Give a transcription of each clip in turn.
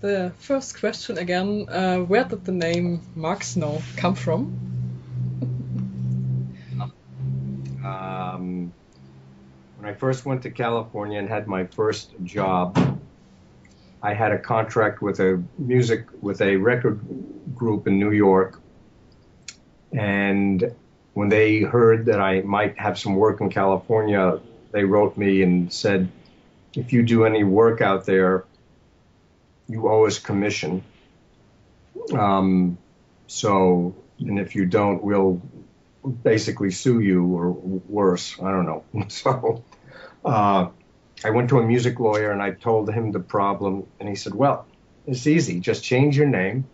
the first question again. Uh, where did the name Mark Snow come from? um, when I first went to California and had my first job, I had a contract with a music with a record group in New York, and when they heard that I might have some work in California, they wrote me and said, "If you do any work out there, you owe us commission. Um, so, and if you don't, we'll basically sue you or worse. I don't know. So, uh, I went to a music lawyer and I told him the problem, and he said, "Well, it's easy. Just change your name,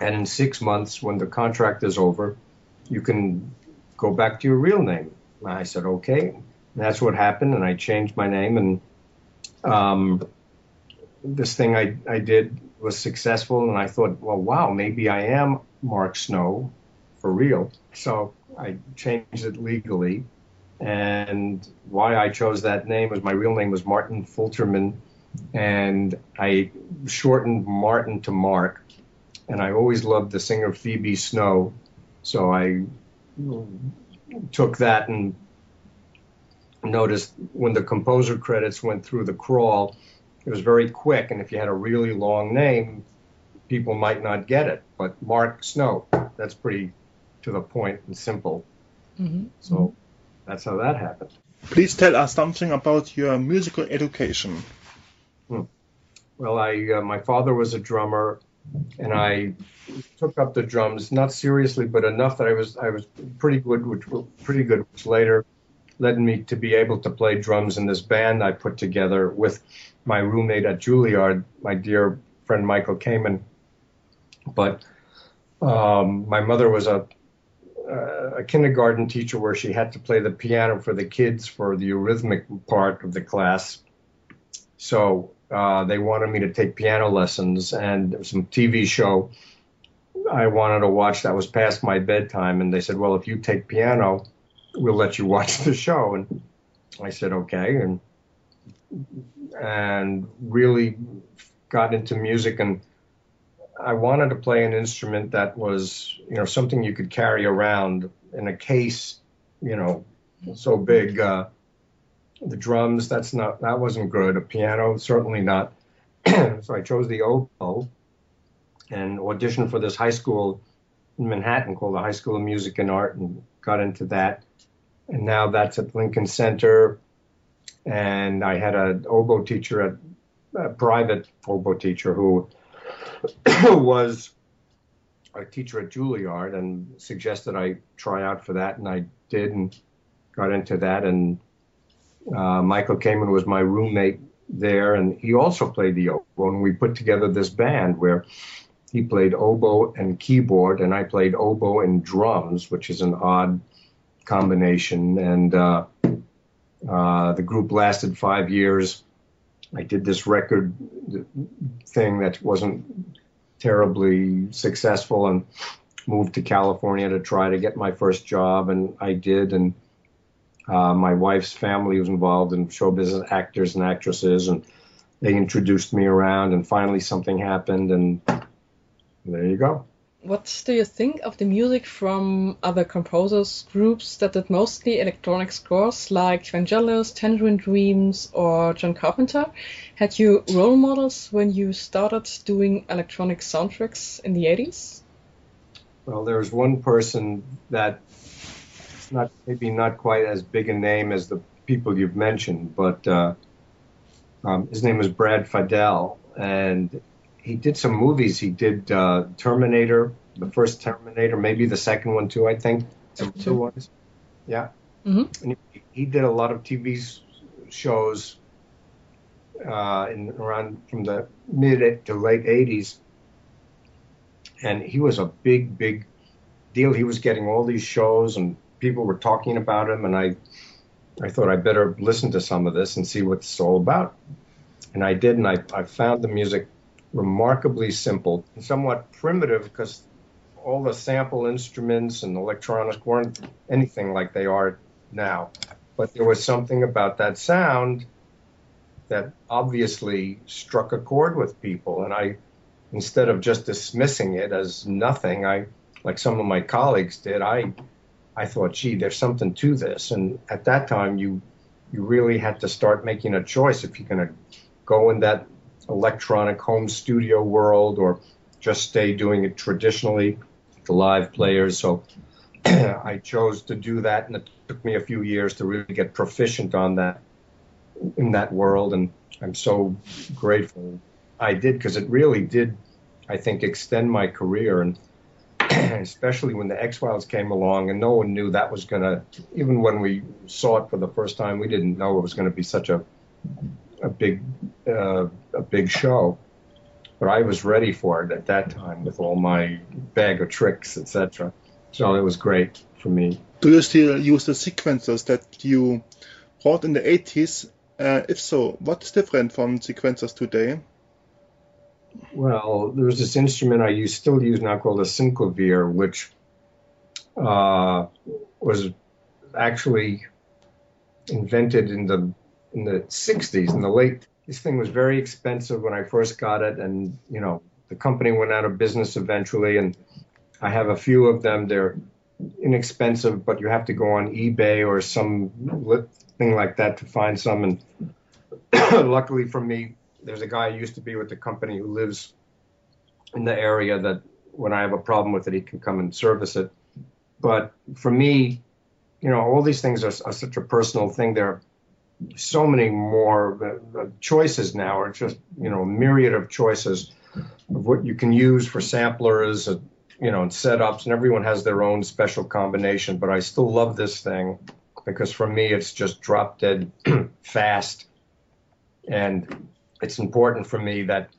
and in six months, when the contract is over, you can go back to your real name." And I said, "Okay." And that's what happened, and I changed my name, and um, this thing I, I did was successful, and I thought, well, wow, maybe I am Mark Snow for real. So I changed it legally. And why I chose that name was my real name was Martin Fulterman, and I shortened Martin to Mark. And I always loved the singer Phoebe Snow, so I took that and noticed when the composer credits went through the crawl it was very quick, and if you had a really long name, people might not get it. But Mark Snow, that's pretty to the point and simple. Mm-hmm. So that's how that happened. Please tell us something about your musical education. Hmm. Well, I uh, my father was a drummer, and I took up the drums not seriously, but enough that I was I was pretty good, which pretty good, which later led me to be able to play drums in this band I put together with my roommate at Juilliard, my dear friend Michael Kamen. But um, my mother was a, a kindergarten teacher where she had to play the piano for the kids for the rhythmic part of the class. So uh, they wanted me to take piano lessons, and some TV show I wanted to watch that was past my bedtime, and they said, "Well, if you take piano, we'll let you watch the show." And I said, "Okay." And and really got into music and I wanted to play an instrument that was, you know, something you could carry around in a case, you know, so big. Uh, the drums, that's not, that wasn't good. A piano, certainly not. so I chose the oboe and auditioned for this high school in Manhattan called the High School of Music and Art and got into that. And now that's at Lincoln Center and I had an oboe teacher a private oboe teacher who was a teacher at Juilliard and suggested I try out for that, and I did and got into that. And uh, Michael Kamen was my roommate there, and he also played the oboe, and we put together this band where he played oboe and keyboard, and I played oboe and drums, which is an odd combination. And uh, uh, the group lasted five years. I did this record thing that wasn't terribly successful and moved to California to try to get my first job, and I did. And uh, my wife's family was involved in show business, actors and actresses, and they introduced me around. And finally, something happened, and there you go what do you think of the music from other composers, groups that did mostly electronic scores like Vangelis, Tangerine Dreams, or John Carpenter? Had you role models when you started doing electronic soundtracks in the 80s? Well, there's one person that not maybe not quite as big a name as the people you've mentioned, but uh, um, his name was Brad Fiedel, and he did some movies. He did uh, Terminator, the first Terminator, maybe the second one too. I think some two ones. Yeah, mm-hmm. and he, he, did a lot of TV shows uh, in around from the mid to late '80s, and he was a big, big deal. He was getting all these shows, and people were talking about him, and I, I thought I better listen to some of this and see what it's all about. And I did, and I, I found the music remarkably simple and somewhat primitive because all the sample instruments and electronics weren't anything like they are now. But there was something about that sound that obviously struck a chord with people. And I, instead of just dismissing it as nothing, I, like some of my colleagues did, I, I thought, gee, there's something to this. And at that time, you, you really had to start making a choice if you're going to go in that electronic home studio world or just stay doing it traditionally, the live players. So I chose to do that, and it took me a few years to really get proficient on that in that world, and I'm so grateful I did because it really did, I think, extend my career, and especially when the X Files came along, and no one knew that was gonna. Even when we saw it for the first time, we didn't know it was going to be such a a big uh, a big show. But I was ready for it at that time with all my bag of tricks, etc. So it was great for me. Do you still use the sequencers that you bought in the 80s? Uh, if so, what's different from sequencers today? Well, there's this instrument I use, still use now called a synclavier, which uh, was actually invented in the in the 60s, in the late. This thing was very expensive when I first got it, and you know the company went out of business eventually, and I have a few of them. They're inexpensive, but you have to go on eBay or some thing like that to find some. And luckily for me, there's a guy I used to be with the company who lives in the area that when I have a problem with it, he can come and service it. But for me, you know, all these things are, are such a personal thing. There are so many more choices now, or just, you know, a myriad of choices of what you can use for samplers, uh, you know, and setups, and everyone has their own special combination. But I still love this thing because for me, it's just drop dead fast, and it's important for me that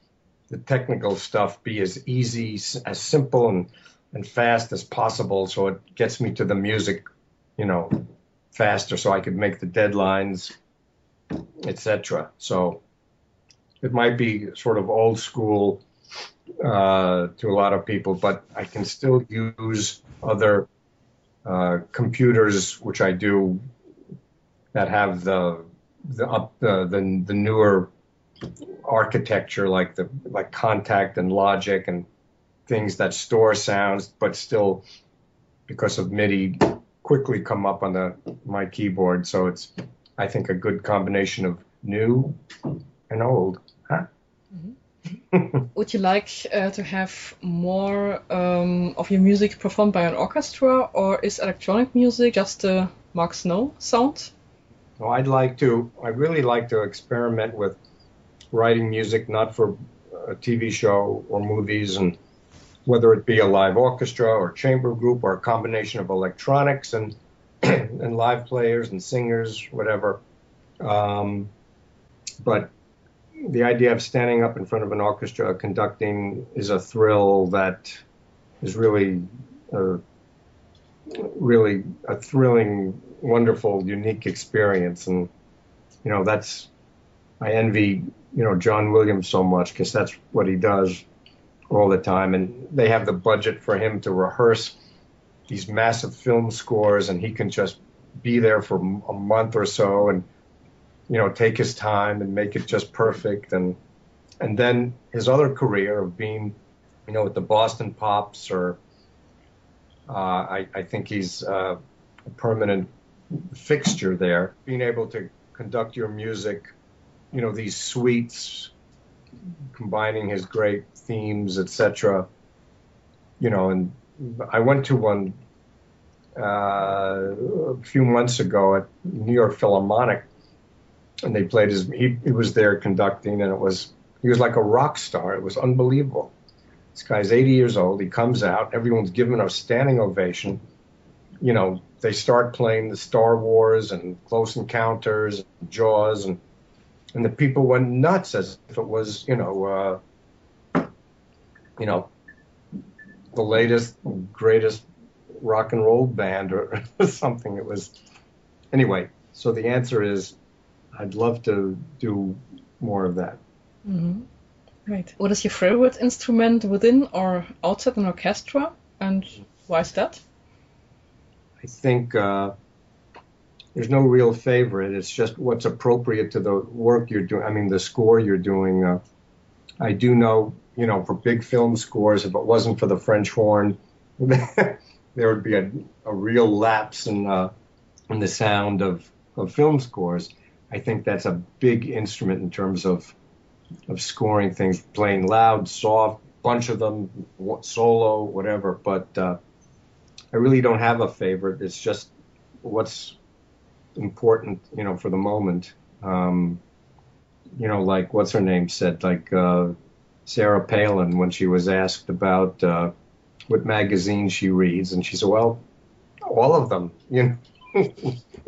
the technical stuff be as easy, as simple, and and fast as possible, so it gets me to the music, you know, faster, so I could make the deadlines, etc. So it might be sort of old school uh, to a lot of people, but I can still use other uh, computers, which I do, that have the the up the, the the newer architecture, like the like Kontakt and Logic and things that store sounds, but still because of MIDI quickly come up on the my keyboard. So it's I think a good combination of new and old. Huh? Mm-hmm. Would you like uh, to have more um, of your music performed by an orchestra, or is electronic music just a Mark Snow sound? Well, I'd like to. I really like to experiment with writing music, not for a TV show or movies, and whether it be a live orchestra or chamber group or a combination of electronics and and live players and singers, whatever. Um, but the idea of standing up in front of an orchestra conducting is a thrill that is really a, really a thrilling wonderful unique experience and you know that's i envy you know john williams so much because that's what he does all the time and they have the budget for him to rehearse these massive film scores and he can just be there for a month or so and you know, take his time and make it just perfect. And and then his other career of being, you know, with the Boston Pops, or uh, I, I think he's uh, a permanent fixture there. Being able to conduct your music, you know, these suites, combining his great themes, etc. You know, and I went to one uh, a few months ago at New York Philharmonic and they played his. He, he was there conducting, and it was he was like a rock star. It was unbelievable. This guy's 80 years old. He comes out. Everyone's giving a standing ovation. You know, they start playing the Star Wars and Close Encounters, and Jaws, and and the people went nuts as if it was, you know, uh, you know, the latest, greatest rock and roll band or something. It was anyway. So the answer is I'd love to do more of that. Mm-hmm. Right. What is your favorite instrument within or outside an orchestra, and why is that? I think uh, there's no real favorite. It's just what's appropriate to the work you're doing. I mean, the score you're doing. Uh, I do know, you know, for big film scores, if it wasn't for the French horn, there would be a, a real lapse in uh, in the sound of, of film scores. I think that's a big instrument in terms of of scoring things, playing loud, soft, bunch of them, solo, whatever. But uh, I really don't have a favorite. It's just what's important, you know, for the moment. Um, you know, like what's her name said, like uh, Sarah Palin when she was asked about uh, what magazine she reads, and she said, "Well, all of them." You know,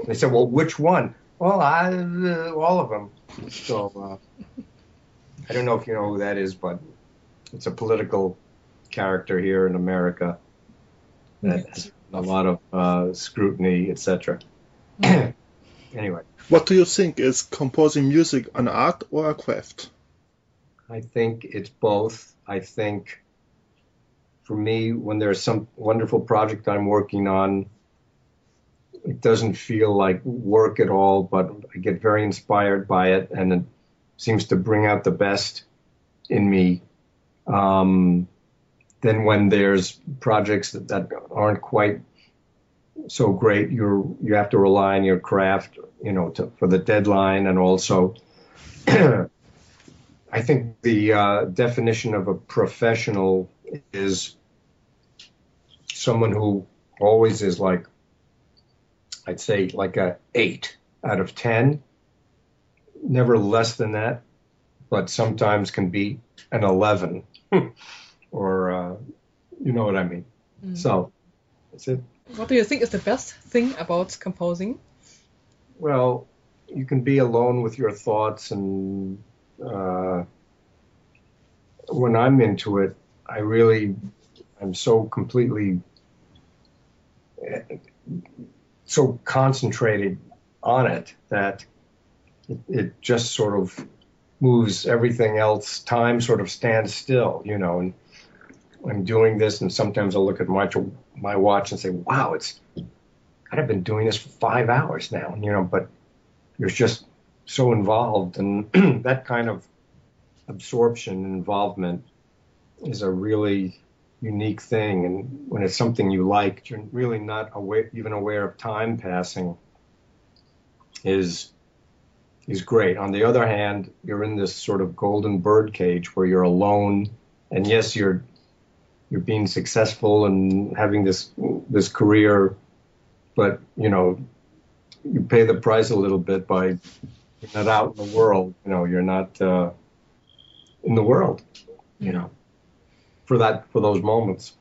they said, "Well, which one?" Well, I uh, all of them. So uh, I don't know if you know who that is, but it's a political character here in America that has a lot of uh, scrutiny, etc. anyway. What do you think? Is composing music an art or a craft? I think it's both. I think for me, when there's some wonderful project I'm working on, it doesn't feel like work at all, but I get very inspired by it and it seems to bring out the best in me. Um, then when there's projects that, that aren't quite so great, you're you have to rely on your craft, you know, to, for the deadline, and also, I think the uh, definition of a professional is someone who always is like, I'd say like a eight out of ten, never less than that, but sometimes can be an eleven, or uh, you know what I mean. Mm. So that's it. What do you think is the best thing about composing? Well, you can be alone with your thoughts, and uh, when I'm into it, I really, I'm so completely, so concentrated on it that it, it just sort of moves everything else. Time sort of stands still, you know, and I'm doing this, and sometimes I'll look at my my watch and say, "Wow, it's I've been doing this for five hours now," you know. But you're just so involved, and that kind of absorption and involvement is a really unique thing. And when it's something you like, you're really not aware, even aware of time passing. Is is great. On the other hand, you're in this sort of golden bird cage where you're alone, and yes, you're you're being successful and having this this career, but you know you pay the price a little bit by you're not out in the world. You know, you're not uh, in the world. You know, for that for those moments,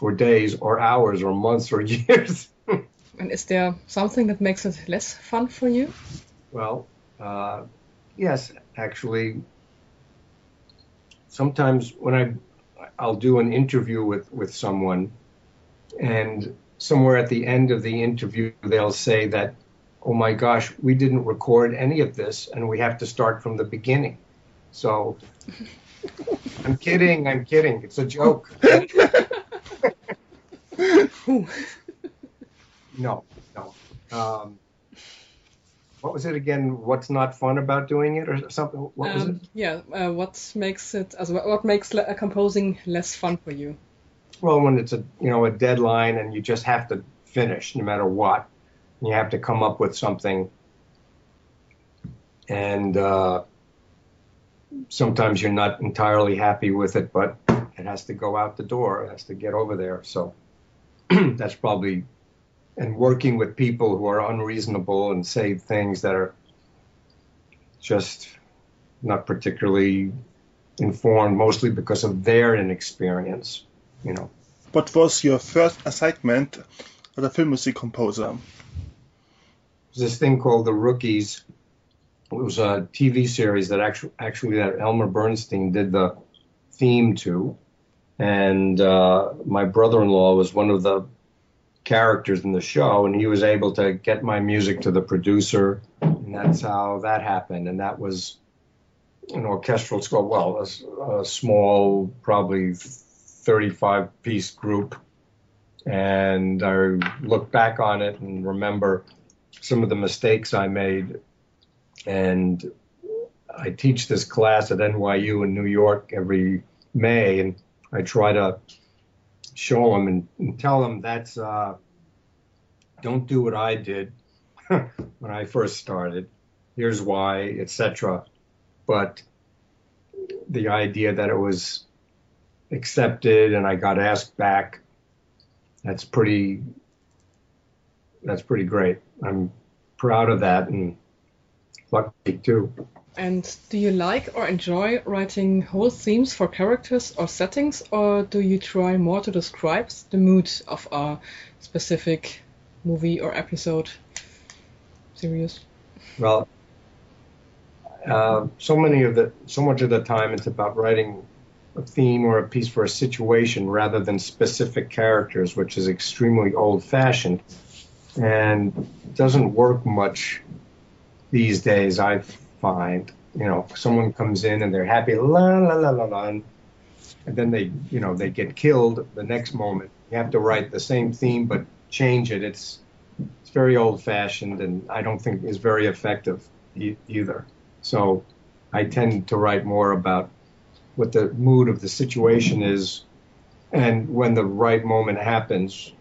or days, or hours, or months, or years. and is there something that makes it less fun for you? Well, uh, yes, actually. Sometimes when I I'll do an interview with, with someone, and somewhere at the end of the interview, they'll say that, oh my gosh, we didn't record any of this, and we have to start from the beginning. So I'm kidding, I'm kidding. It's a joke. no, no. Um, what was it again? What's not fun about doing it, or something? What was um, it? Yeah, uh, what makes it? As what makes le- composing less fun for you? Well, when it's a you know a deadline and you just have to finish no matter what, you have to come up with something, and uh, sometimes you're not entirely happy with it, but it has to go out the door. It has to get over there. So that's probably and working with people who are unreasonable and say things that are just not particularly informed, mostly because of their inexperience, you know. What was your first assignment as a film music composer? There's this thing called The Rookies. It was a TV series that actually, actually that Elmer Bernstein did the theme to, and uh, my brother-in-law was one of the characters in the show, and he was able to get my music to the producer, and that's how that happened. And that was an orchestral score, well, a, a small, probably 35 piece group. And I look back on it and remember some of the mistakes I made. And I teach this class at NYU in New York every May, and I try to show them and, and tell them that's uh, don't do what I did when I first started. Here's why, etc. But the idea that it was accepted and I got asked back, that's pretty that's pretty great. I'm proud of that and lucky too. And do you like or enjoy writing whole themes for characters or settings, or do you try more to describe the mood of a specific movie or episode series? Well, uh, so many of the, so much of the time, it's about writing a theme or a piece for a situation rather than specific characters, which is extremely old-fashioned and doesn't work much these days. I find, you know, someone comes in and they're happy, la la la la la, and then they, you know, they get killed the next moment. You have to write the same theme but change it. It's it's very old fashioned, and I don't think is very effective e- either. So I tend to write more about what the mood of the situation is, and when the right moment happens,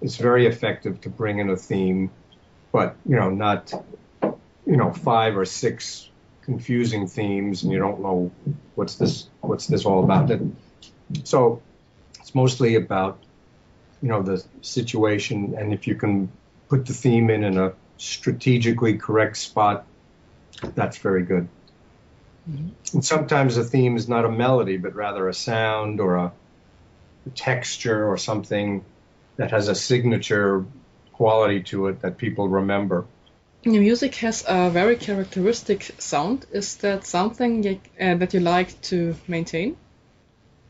it's very effective to bring in a theme, but you know, not you know five or six confusing themes, and you don't know what's this what's this all about. So it's mostly about you know the situation, and if you can put the theme in in a strategically correct spot, that's very good. Mm-hmm. And sometimes the theme is not a melody, but rather a sound or a, a texture or something that has a signature quality to it that people remember. Your music has a very characteristic sound. Is that something you, uh, that you like to maintain?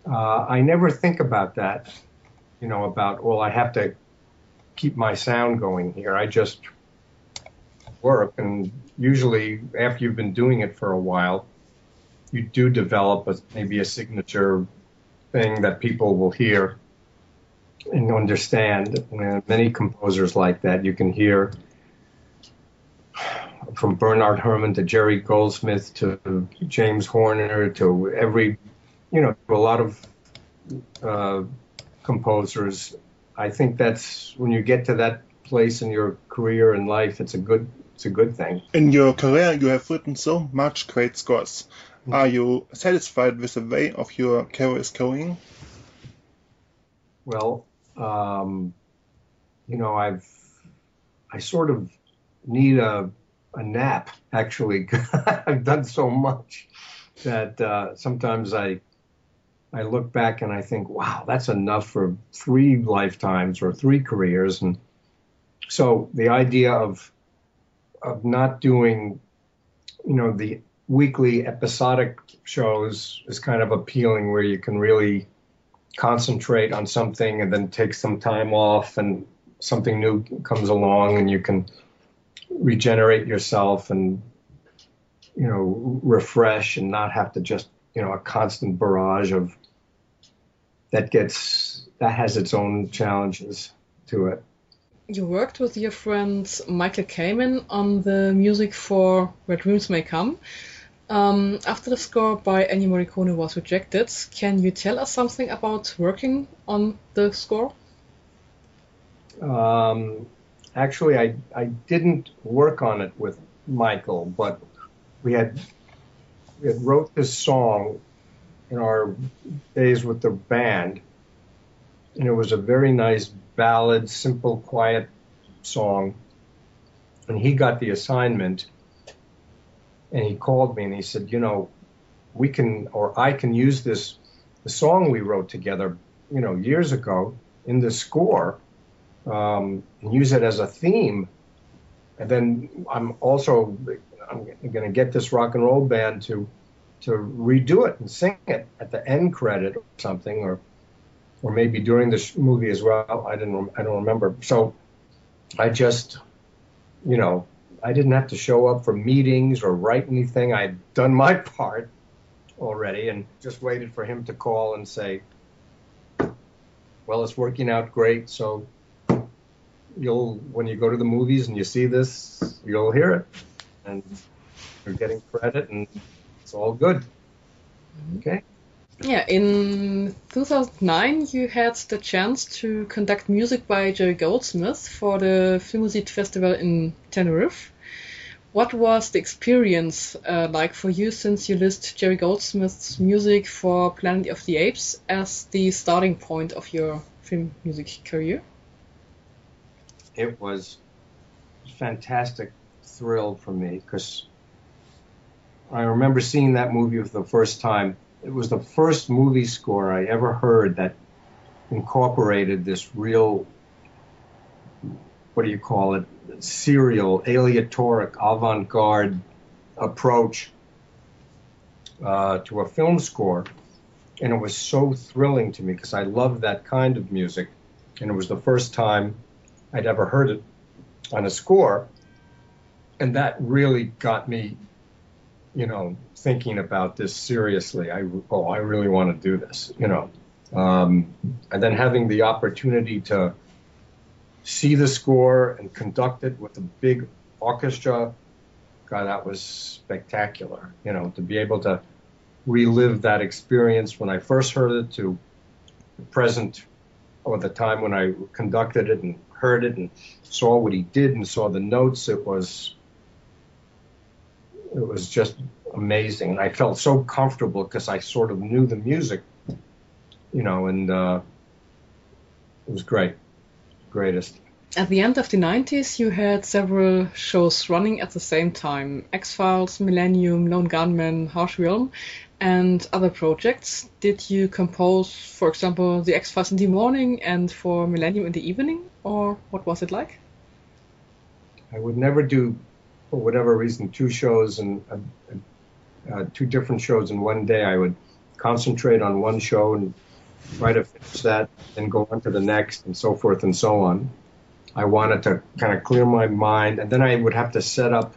Uh, I never think about that. You know, about well, I have to keep my sound going here. I just work, and usually after you've been doing it for a while, you do develop a, maybe a signature thing that people will hear and understand. And many composers like that. You can hear from Bernard Herrmann to Jerry Goldsmith to James Horner to every, you know, a lot of uh, composers. I think that's when you get to that place in your career and life, it's a good it's a good thing. In your career, you have written so much great scores. Are you satisfied with the way of your career is going? Well, um, you know, I've I sort of need a a nap. Actually, I've done so much that uh, sometimes I I look back and I think, wow, that's enough for three lifetimes or three careers. And so the idea of of not doing, you know, the weekly episodic shows is kind of appealing where you can really concentrate on something and then take some time off and something new comes along and you can regenerate yourself and you know refresh and not have to just you know a constant barrage of that gets that has its own challenges to it you worked with your friend michael kamen on the music for what dreams may come um, after the score by Ennio Morricone was rejected, can you tell us something about working on the score? Um, actually, I, I didn't work on it with Michael, but we had, we had wrote this song in our days with the band, and it was a very nice ballad, simple, quiet song. And he got the assignment and he called me and he said, you know, we can or I can use this the song we wrote together, you know, years ago in the score, um, and use it as a theme. And then I'm also I'm going to get this rock and roll band to to redo it and sing it at the end credit or something, or or maybe during the movie as well. I didn't I don't remember. So I just you know I didn't have to show up for meetings or write anything. I'd done my part already and just waited for him to call and say, well, it's working out great. So you'll when you go to the movies and you see this, you'll hear it, and you're getting credit, and it's all good. Okay. Yeah, in 2009 you had the chance to conduct music by Jerry Goldsmith for the Filmmusik Festival in Tenerife. What was the experience uh, like for you since you list Jerry Goldsmith's music for Planet of the Apes as the starting point of your film music career? It was fantastic thrill for me because I remember seeing that movie for the first time. It was the first movie score I ever heard that incorporated this real, what do you call it, serial, aleatoric, avant garde approach uh, to a film score. And it was so thrilling to me because I love that kind of music. And it was the first time I'd ever heard it on a score. And that really got me, you know, thinking about this seriously. I, oh, I really want to do this, you know. Um, and then having the opportunity to see the score and conduct it with a big orchestra, God, that was spectacular. You know, to be able to relive that experience when I first heard it to the present or the time when I conducted it and heard it and saw what he did and saw the notes. It was it was just amazing, and I felt so comfortable because I sort of knew the music, you know, and uh, it was great, greatest. At the end of the 90s, you had several shows running at the same time X Files, Millennium, Lone Gunmen, Harsh Realm, and other projects. Did you compose, for example, the X Files in the morning and for Millennium in the evening, or what was it like? I would never do, for whatever reason, two shows and uh, uh, two different shows in one day. I would concentrate on one show and try to finish that, and go on to the next, and so forth and so on. I wanted to kind of clear my mind, and then I would have to set up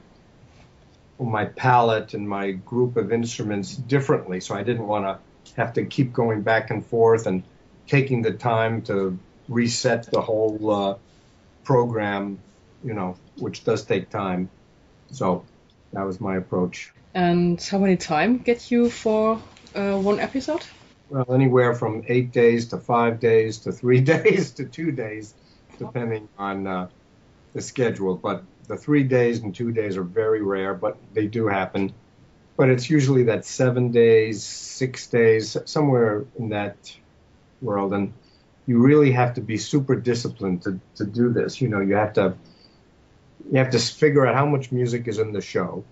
my palette and my group of instruments differently. So I didn't want to have to keep going back and forth and taking the time to reset the whole uh, program, you know, which does take time. So that was my approach. And how many time get you for uh, one episode? Well, anywhere from eight days to five days to three days to two days, depending on uh, the schedule. But the three days and two days are very rare, but they do happen. But it's usually that seven days, six days, somewhere in that world. And you really have to be super disciplined to, to do this. You know, you have to you have to figure out how much music is in the show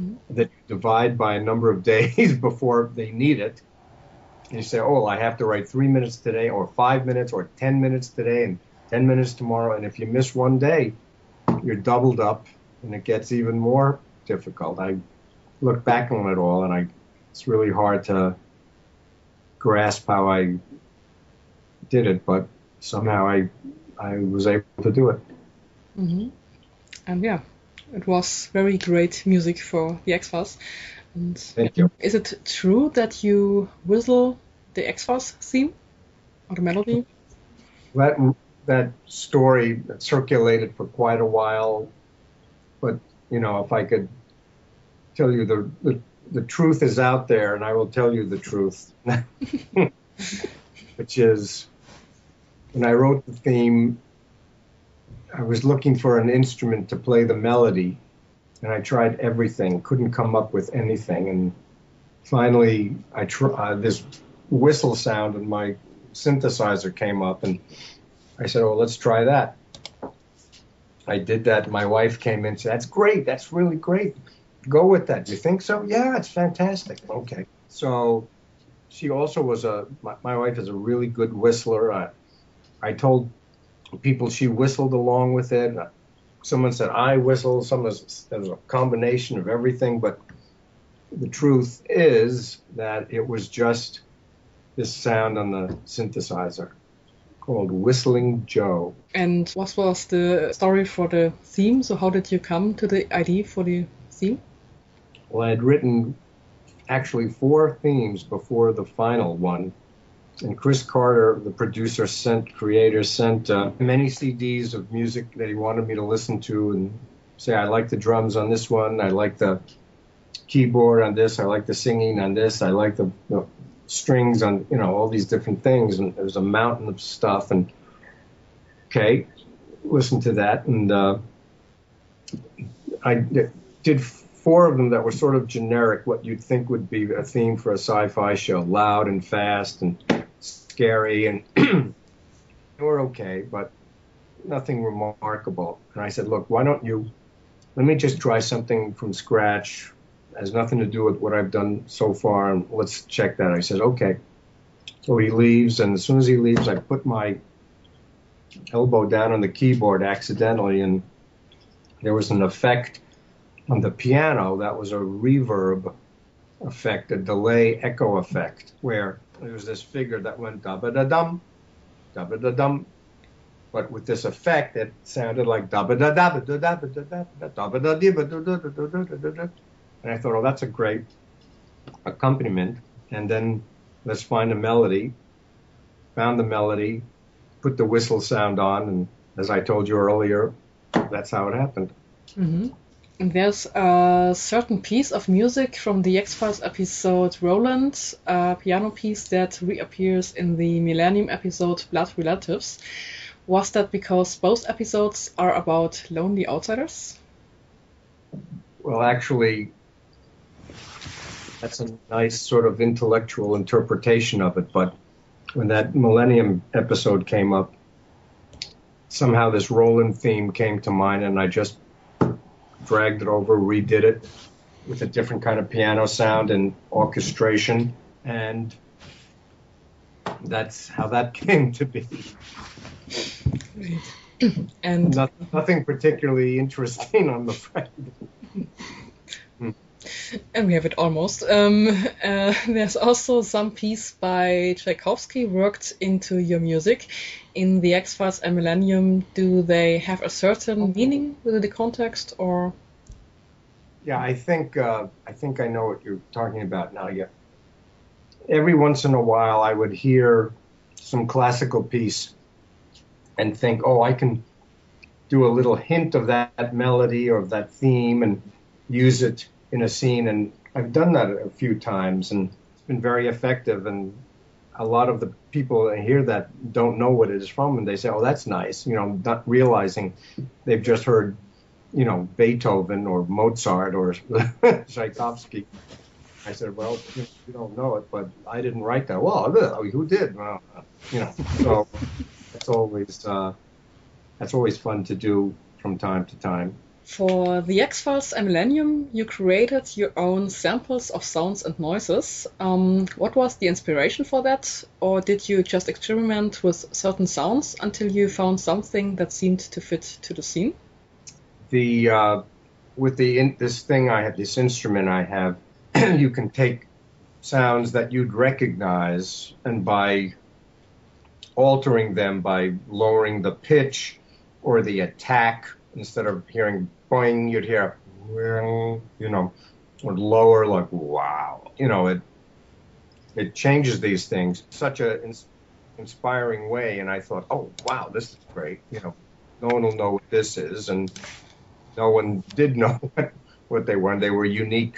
mm-hmm. that you divide by a number of days before they need it. And you say, oh, I have to write three minutes today, or five minutes, or ten minutes today, and ten minutes tomorrow. And if you miss one day, you're doubled up, and it gets even more difficult. I look back on it all, and I it's really hard to grasp how I did it, but somehow I I was able to do it. Mm-hmm. And yeah, it was very great music for the X Files. Thank you. Is it true that you whistle the X Files theme or the melody? That that story circulated for quite a while, but you know, if I could tell you the the, the truth is out there, and I will tell you the truth, which is when I wrote the theme, I was looking for an instrument to play the melody, and I tried everything, couldn't come up with anything, and finally, I tr- uh, this whistle sound in my synthesizer came up, and I said, "Oh, let's try that." I did that. My wife came in and said, "That's great. That's really great. Go with that. Do you think so?" Yeah, it's fantastic. Okay. So she also was a. My, my wife is a really good whistler. I, I told people she whistled along with it. Uh, someone said I whistle. Someone there's a combination of everything. But the truth is that it was just this sound on the synthesizer called Whistling Joe. And what was the story for the theme? So how did you come to the idea for the theme? Well, I had written actually four themes before the final one, And Chris Carter, the producer, sent creator sent uh, many CDs of music that he wanted me to listen to and say I like the drums on this one, I like the keyboard on this, I like the singing on this, I like the, the strings on you know all these different things, and there's a mountain of stuff. And okay, listen to that, and uh, I did four of them that were sort of generic, what you'd think would be a theme for a sci-fi show, loud and fast and scary, and they were okay, but nothing remarkable. And I said, look, why don't you let me just try something from scratch has nothing to do with what I've done so far, and let's check that. I said, okay. So he leaves, and as soon as he leaves, I put my elbow down on the keyboard accidentally, and there was an effect on the piano that was a reverb effect, a delay echo effect, where there was this figure that went da da dum, da da dum, but with this effect, it sounded like da ba da da ba da da ba da da da ba da da ba da da da da da da and I thought, oh, that's a great accompaniment. And then let's find a melody. Found the melody, put the whistle sound on, and as I told you earlier, that's how it happened. Mm-hmm. And there's a certain piece of music from the X Files episode Roland, a piano piece that reappears in the Millennium episode Blood Relatives. Was that because both episodes are about lonely outsiders? Well, actually, that's a nice sort of intellectual interpretation of it. But when that Millennium episode came up, somehow this Roland theme came to mind, and I just dragged it over, redid it with a different kind of piano sound and orchestration, and that's how that came to be. and nothing particularly interesting, on the afraid and we have it almost. Um, uh, there's also some piece by Tchaikovsky worked into your music. In the X Files and Millennium, do they have a certain meaning within the context, or? Yeah, I think uh, I think I know what you're talking about now. Yeah, every once in a while, I would hear some classical piece and think, oh, I can do a little hint of that melody or of that theme and use it in a scene, and I've done that a few times, and it's been very effective. And a lot of the people hear that don't know what it is from, and they say, "Oh, that's nice," you know, not realizing they've just heard, you know, Beethoven or Mozart or Tchaikovsky. I said, "Well, you don't know it, but I didn't write that." Well, who did? Well, you know, so it's always uh, that's always fun to do from time to time. For the X-Files and Millennium, you created your own samples of sounds and noises. Um, what was the inspiration for that? Or did you just experiment with certain sounds until you found something that seemed to fit to the scene? The uh, with the in, this thing I have, this instrument I have, you can take sounds that you'd recognize, and by altering them, by lowering the pitch or the attack instead of hearing boing, you'd hear, you know, or lower, like wow, you know, it it changes these things such a in, inspiring way. And I thought, oh wow, this is great. You know, no one will know what this is, and no one did know what they were, and they were unique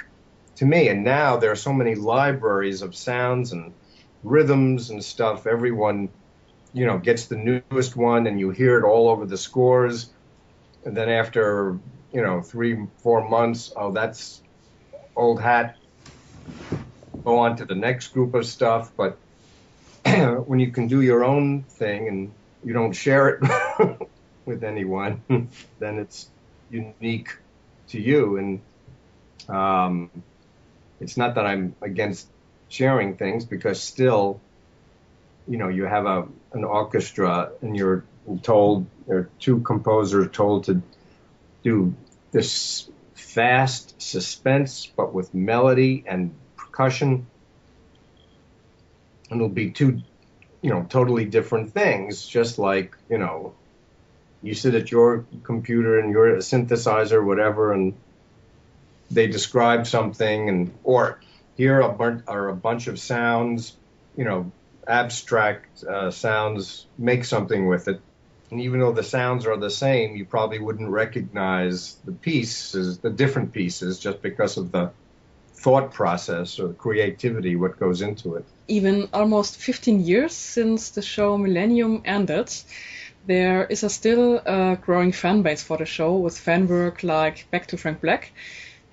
to me. And now there are so many libraries of sounds and rhythms and stuff. Everyone, you know, gets the newest one, and you hear it all over the scores and then after you know three four months oh that's old hat. Go on to the next group of stuff but when you can do your own thing and you don't share it with anyone then it's unique to you. And um, it's not that i'm against sharing things because still you know you have a an orchestra and you're told are two composers told to do this fast suspense, but with melody and percussion. And it'll be two, you know, totally different things. Just like you know, you sit at your computer and you're synthesizer, whatever, and they describe something, and or here are a bunch of sounds, you know, abstract uh, sounds, make something with it. And even though the sounds are the same, you probably wouldn't recognize the pieces, the different pieces, just because of the thought process or creativity, what goes into it. Even almost 15 years since the show Millennium ended, there is a still uh, growing fan base for the show with fan work like Back to Frank Black.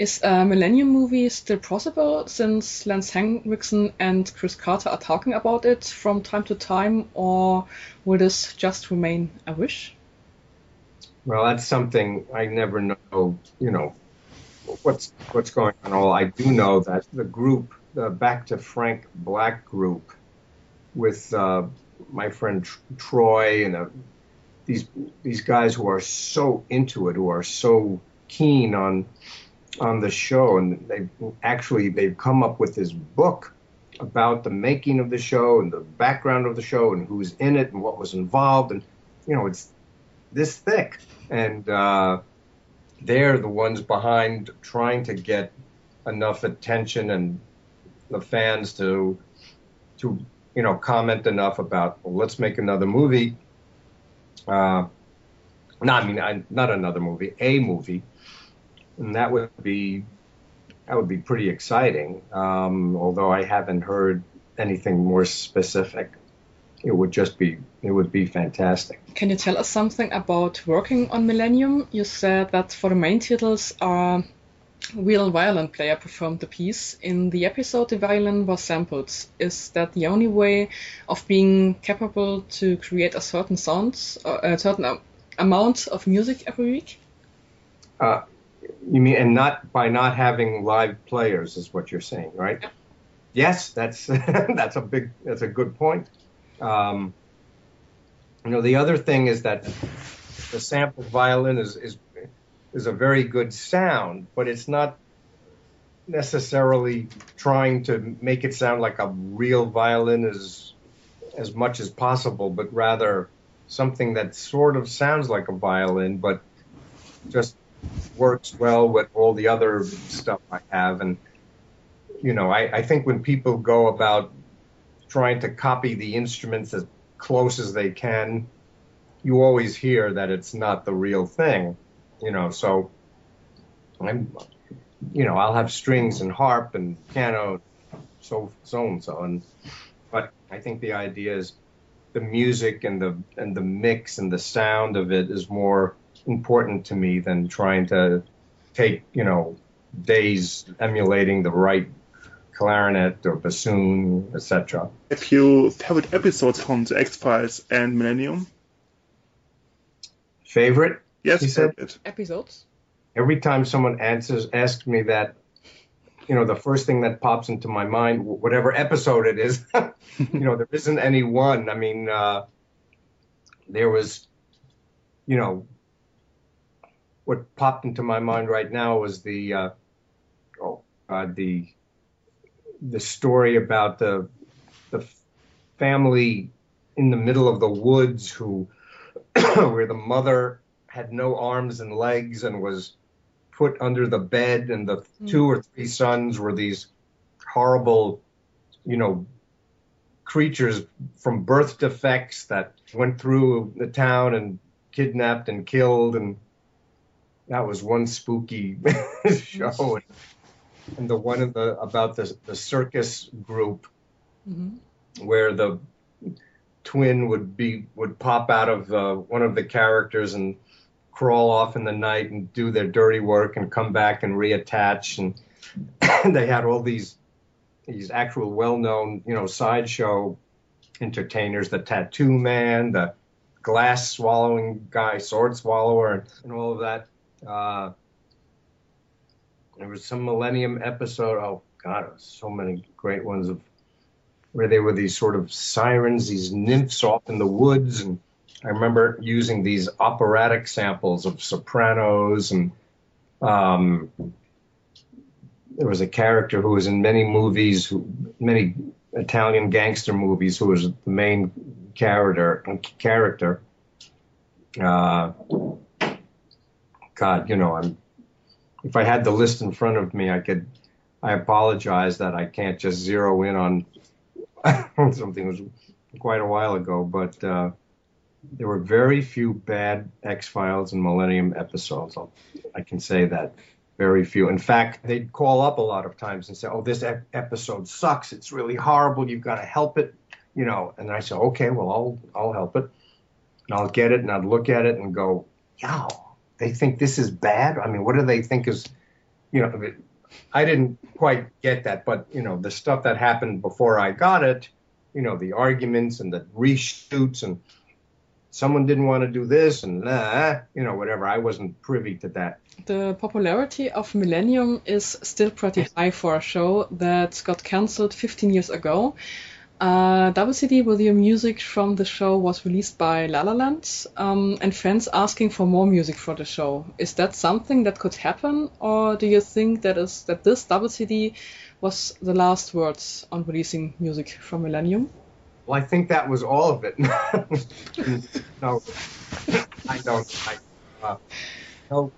Is a Millennium movie still possible since Lance Henriksen and Chris Carter are talking about it from time to time, or will this just remain a wish? Well, that's something I never know, you know, what's what's going on. All I do know that the group, the Back to Frank Black group, with uh, my friend Troy and uh, these these guys who are so into it, who are so keen on on the show, and they actually they've come up with this book about the making of the show and the background of the show and who's in it and what was involved, and you know it's this thick, and uh, they're the ones behind trying to get enough attention and the fans to to you know comment enough about well, let's make another movie. Uh, no, I mean I, not another movie, a movie, and that would be that would be pretty exciting. Um, although I haven't heard anything more specific, it would just be it would be fantastic. Can you tell us something about working on Millennium? You said that for the main titles, a real violin player performed the piece. In the episode, the violin was sampled. Is that the only way of being capable to create a certain sound, a certain amount of music every week? Uh, you mean, and not by not having live players, is what you're saying, right? Yes, that's that's a big that's a good point. Um, you know, the other thing is that the sampled violin is, is is a very good sound, but it's not necessarily trying to make it sound like a real violin as as much as possible, but rather something that sort of sounds like a violin, but just works well with all the other stuff I have. And you know, I, I think when people go about trying to copy the instruments as close as they can, you always hear that it's not the real thing, you know. So I'm, you know, I'll have strings and harp and piano, so so and so, and but I think the idea is the music and the and the mix and the sound of it is more important to me than trying to take you know days emulating the right clarinet or bassoon, etc. Have you favorite episodes from the X Files and Millennium? Favorite? Yes, he said. Episodes. Every time someone answers, asks me that, you know, the first thing that pops into my mind, whatever episode it is, you know, there isn't any one. I mean, uh, there was, you know, what popped into my mind right now was the, uh, oh, uh, the the story about the the family in the middle of the woods who where the mother had no arms and legs and was put under the bed and the mm. two or three sons were these horrible you know creatures from birth defects that went through the town and kidnapped and killed and that was one spooky show. And the one of the about the the circus group mm-hmm. where the twin would be would pop out of uh, one of the characters and crawl off in the night and do their dirty work and come back and reattach. And they had all these these actual well-known you know sideshow entertainers the tattoo man the glass swallowing guy sword swallower and, and all of that uh, there was some Millennium episode. Oh God, so many great ones of where they were these sort of sirens, these nymphs off in the woods, and I remember using these operatic samples of sopranos, and um, there was a character who was in many movies, who, many Italian gangster movies, who was the main character. Character. Uh, God, you know, I'm if I had the list in front of me, I could. I apologize that I can't just zero in on something that was quite a while ago, but uh, there were very few bad X Files and Millennium episodes. I'll, I can say that very few. In fact, they'd call up a lot of times and say, "Oh, this ep- episode sucks. It's really horrible. You've got to help it." You know, and I said, "Okay, well, I'll I'll help it." And I'll get it and I'd look at it and go, "Yow, they think this is bad. I mean, what do they think is, you know?" I didn't quite get that, but you know, the stuff that happened before I got it, you know, the arguments and the reshoots and someone didn't want to do this and uh, you know whatever. I wasn't privy to that. The popularity of Millennium is still pretty high for a show that got cancelled 15 years ago. Uh, double CD with your music from the show was released by La La Land, um, and fans asking for more music for the show. Is that something that could happen, or do you think that is that this double CD was the last words on releasing music from Millennium? Well, I think that was all of it. no, I don't. I, uh, no,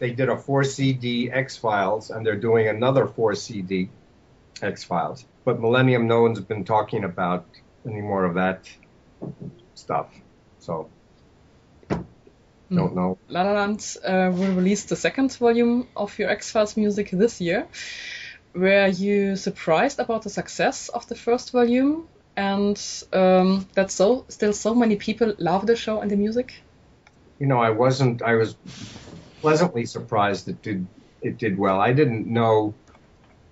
they did a four CD X Files, and they're doing another four CD X Files. But Millennium, no one's been talking about any more of that stuff. So, don't know. La La Land uh, will release the second volume of your X Files music this year. Were you surprised about the success of the first volume and um, that so still so many people love the show and the music? You know, I wasn't. I was pleasantly surprised it did it did well. I didn't know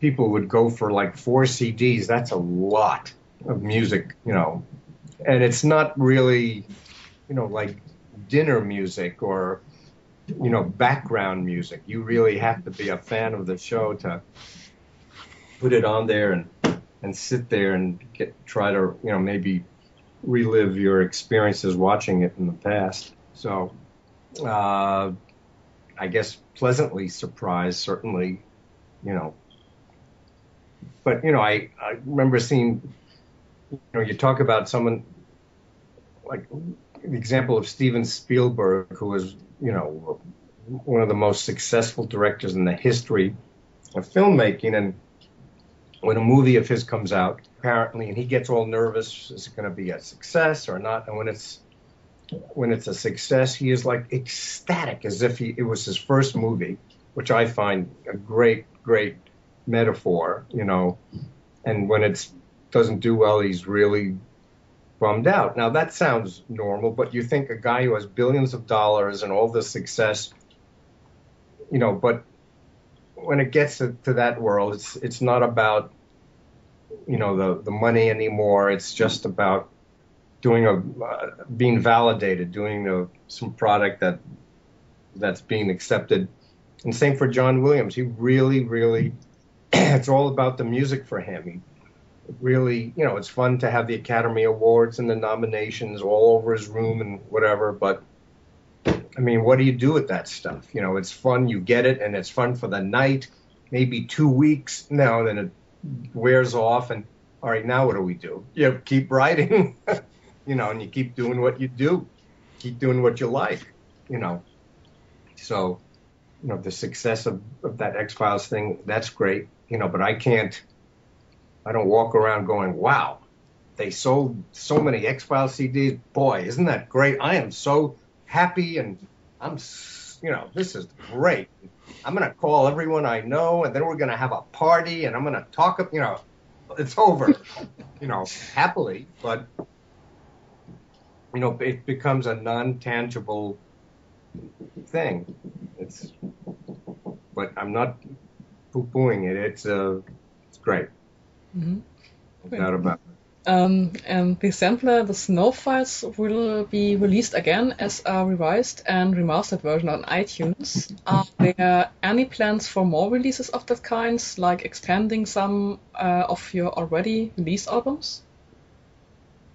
people would go for like four CDs. That's a lot of music, you know, and it's not really, you know, like dinner music or you know background music. You really have to be a fan of the show to put it on there and and sit there and get try to you know maybe relive your experiences watching it in the past. So, uh, I guess pleasantly surprised, certainly, you know. But you know, I I remember seeing, you know, you talk about someone like the example of Steven Spielberg, who was you know one of the most successful directors in the history of filmmaking, and when a movie of his comes out, apparently, and he gets all nervous, is it going to be a success or not? And when it's when it's a success, he is like ecstatic, as if he, it was his first movie, which I find a great, great metaphor, you know. And when it doesn't do well, he's really bummed out. Now that sounds normal, but you think a guy who has billions of dollars and all this success, you know, but when it gets to, to that world, it's it's not about you know the the money anymore. It's just about doing a uh, being validated, doing a, some product that that's being accepted. And same for John Williams. He really, really, it's all about the music for him. Really, you know, it's fun to have the Academy Awards and the nominations all over his room and whatever, but I mean, what do you do with that stuff? You know, it's fun, you get it, and it's fun for the night, maybe two weeks. No, then it wears off, and all right, now what do we do? You keep writing, you know, and you keep doing what you do, keep doing what you like, you know. So, you know, the success of, of that X Files thing, that's great, you know, but I can't, I don't walk around going, wow, they sold so many X Files CDs. Boy, isn't that great? I am so happy and I'm, you know, this is great. I'm going to call everyone I know and then we're going to have a party and I'm going to talk, you know, it's over, you know, happily, but, you know, it becomes a non tangible thing. It's, but I'm not poo pooing it. It's, uh, it's great. Mm-hmm. No doubt about it. Um, and the sampler, the Snow Files, will be released again as a revised and remastered version on iTunes. Are there any plans for more releases of that kind, like extending some uh, of your already released albums?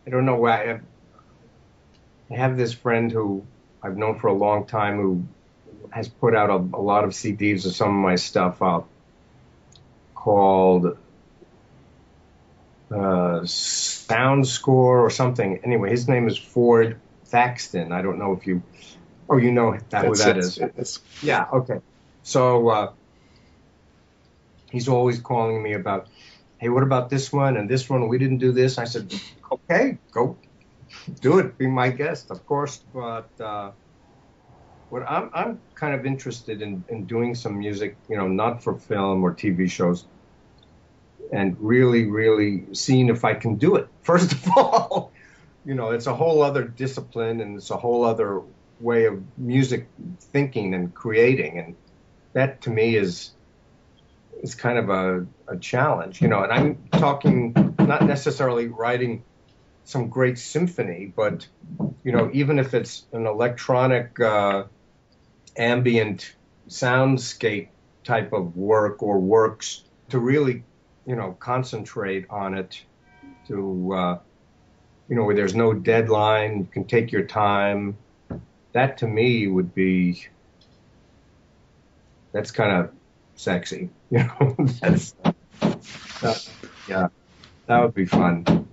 I don't know why. I have, I have this friend who I've known for a long time who has put out a, a lot of CDs of some of my stuff up called uh, Sound Score or something. Anyway, his name is Ford Thaxton. I don't know if you, oh, you know that, who that is. It's, Yeah, okay. So uh, he's always calling me about hey, what about this one and this one? We didn't do this. I said, okay, go do it. Be my guest, of course. But uh, what I'm I'm kind of interested in in doing some music, you know, not for film or TV shows, and really, really seeing if I can do it. First of all, you know, it's a whole other discipline and it's a whole other way of music thinking and creating, and that to me is is kind of a, a challenge, you know. And I'm talking not necessarily writing some great symphony, but you know, even if it's an electronic uh, ambient soundscape type of work or works, to really, you know, concentrate on it, to uh, you know, where there's no deadline, you can take your time. That to me would be that's kind of sexy, you know. that's that, yeah, that would be fun.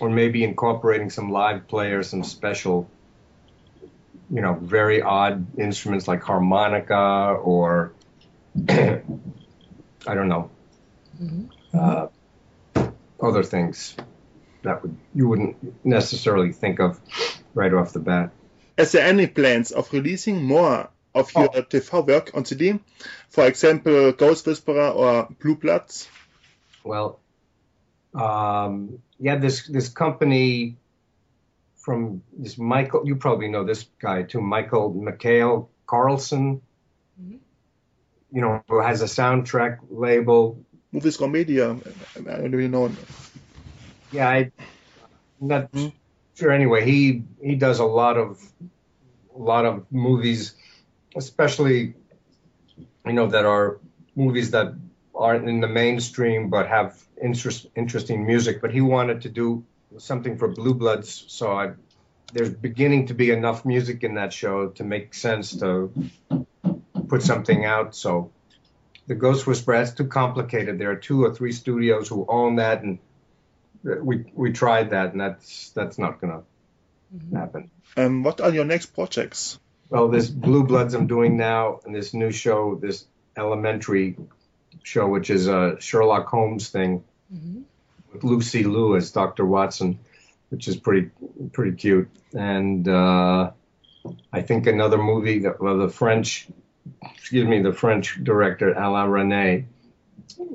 Or maybe incorporating some live players, some special, you know, very odd instruments like harmonica or I don't know, uh, other things that would you wouldn't necessarily think of right off the bat. Is there any plans of releasing more of your Oh. TV work on CD? For example, Ghost Whisperer or Blue Bloods? Well, um, yeah, this this company from this Michael, you probably know this guy too, Michael Mikael Carlsson. Mhm. You know, who has a soundtrack label. MovieScore Media. I don't really know. Yeah, I, am not Hmm. sure. Anyway, he he does a lot of a lot of movies, especially you know that are movies that aren't in the mainstream but have interest, interesting music. But he wanted to do something for Blue Bloods, so I there's beginning to be enough music in that show to make sense to put something out. So the Ghost Whisperer that's too complicated. There are two or three studios who own that, and we we tried that, and that's that's not gonna happen. Um, what are your next projects? Well, this Blue Bloods I'm doing now, and this new show, this Elementary show, which is a Sherlock Holmes thing Mhm. Lucy Liu as Dr. Watson, which is pretty pretty cute. And uh, I think another movie that well, the French, excuse me, the French director Alain Resnais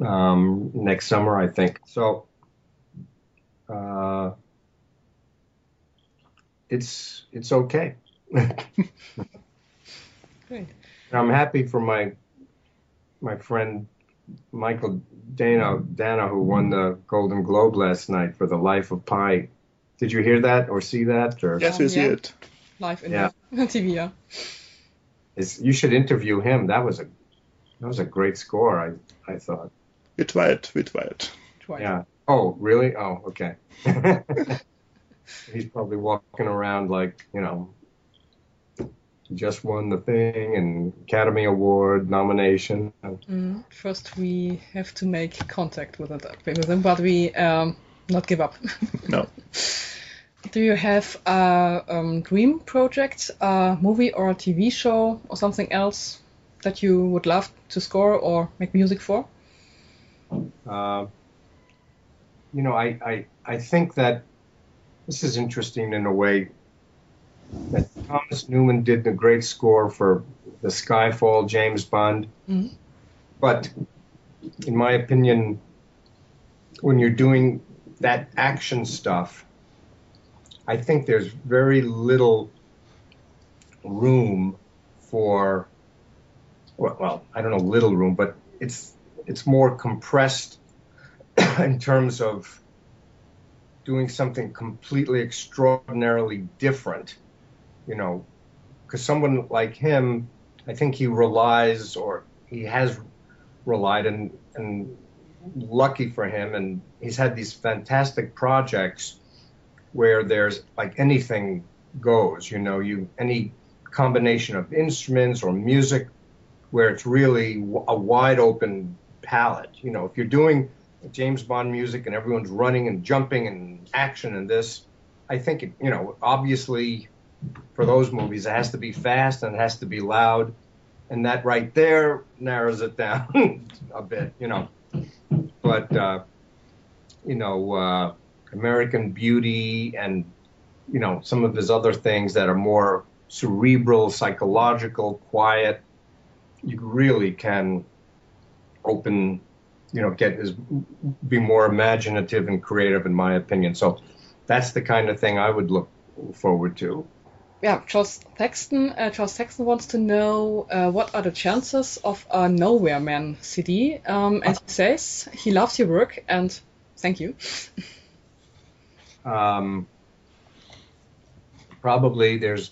um, next summer, I think. So uh, it's it's okay. Great. I'm happy for my my friend Mychael Danna Danna who won the Golden Globe last night for The Life of Pi. Did you hear that or see that? Or Yes, we Um, see yeah. it. Live in Yeah. TV, yeah. is you should interview him. That was a that was a great score. I I thought. We tried. We tried. Twice. Yeah. Oh, really? Oh, okay. He's probably walking around like you know. He Just won the thing and Academy Award nomination. Mm, First, we have to make contact with it with them, but we um, not give up. No. Do you have a um, dream project, a movie or a TV show or something else that you would love to score or make music for? Uh, you know, I, I, I think that this is interesting in a way that Thomas Newman did the great score for the Skyfall James Bond. Mhm. But in my opinion, when you're doing that action stuff, I think there's very little room for well, well, I don't know, little room, but it's it's more compressed in terms of doing something completely extraordinarily different, you know, because someone like him, I think he relies or he has relied and and lucky for him, and he's had these fantastic projects where there's like anything goes, you know, you any combination of instruments or music where it's really a wide open palette. You know, if you're doing James Bond music and everyone's running and jumping and action and this, I think it, you know, obviously for those movies it has to be fast and it has to be loud, and that right there narrows it down a bit. You know, but uh, you know, uh, American Beauty and you know some of his other things that are more cerebral, psychological, quiet. You really can open, you know, get is be more imaginative and creative, in my opinion. So that's the kind of thing I would look forward to. Yeah, Charles Thaxton. Uh, Charles Thaxton wants to know uh, what are the chances of a Nowhere Man CD, um, and he says he loves your work and thank you. um, probably there's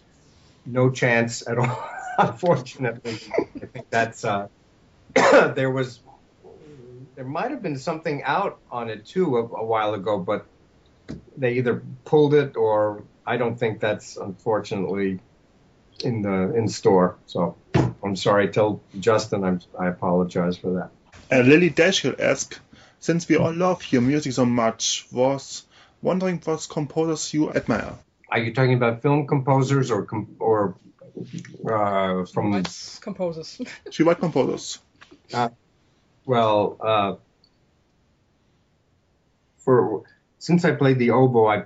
no chance at all. Unfortunately, I think that's uh, there was there might have been something out on it too a, a while ago, but they either pulled it or I don't think that's unfortunately in the in store. So I'm sorry. Tell Justin I'm, I apologize for that. Uh, Lily Dashiell asks, since we all love your music so much, was wondering what composers you admire. Are you talking about film composers or com- or uh, from White composers? she white composers. Uh, well, uh, for since I played the oboe, I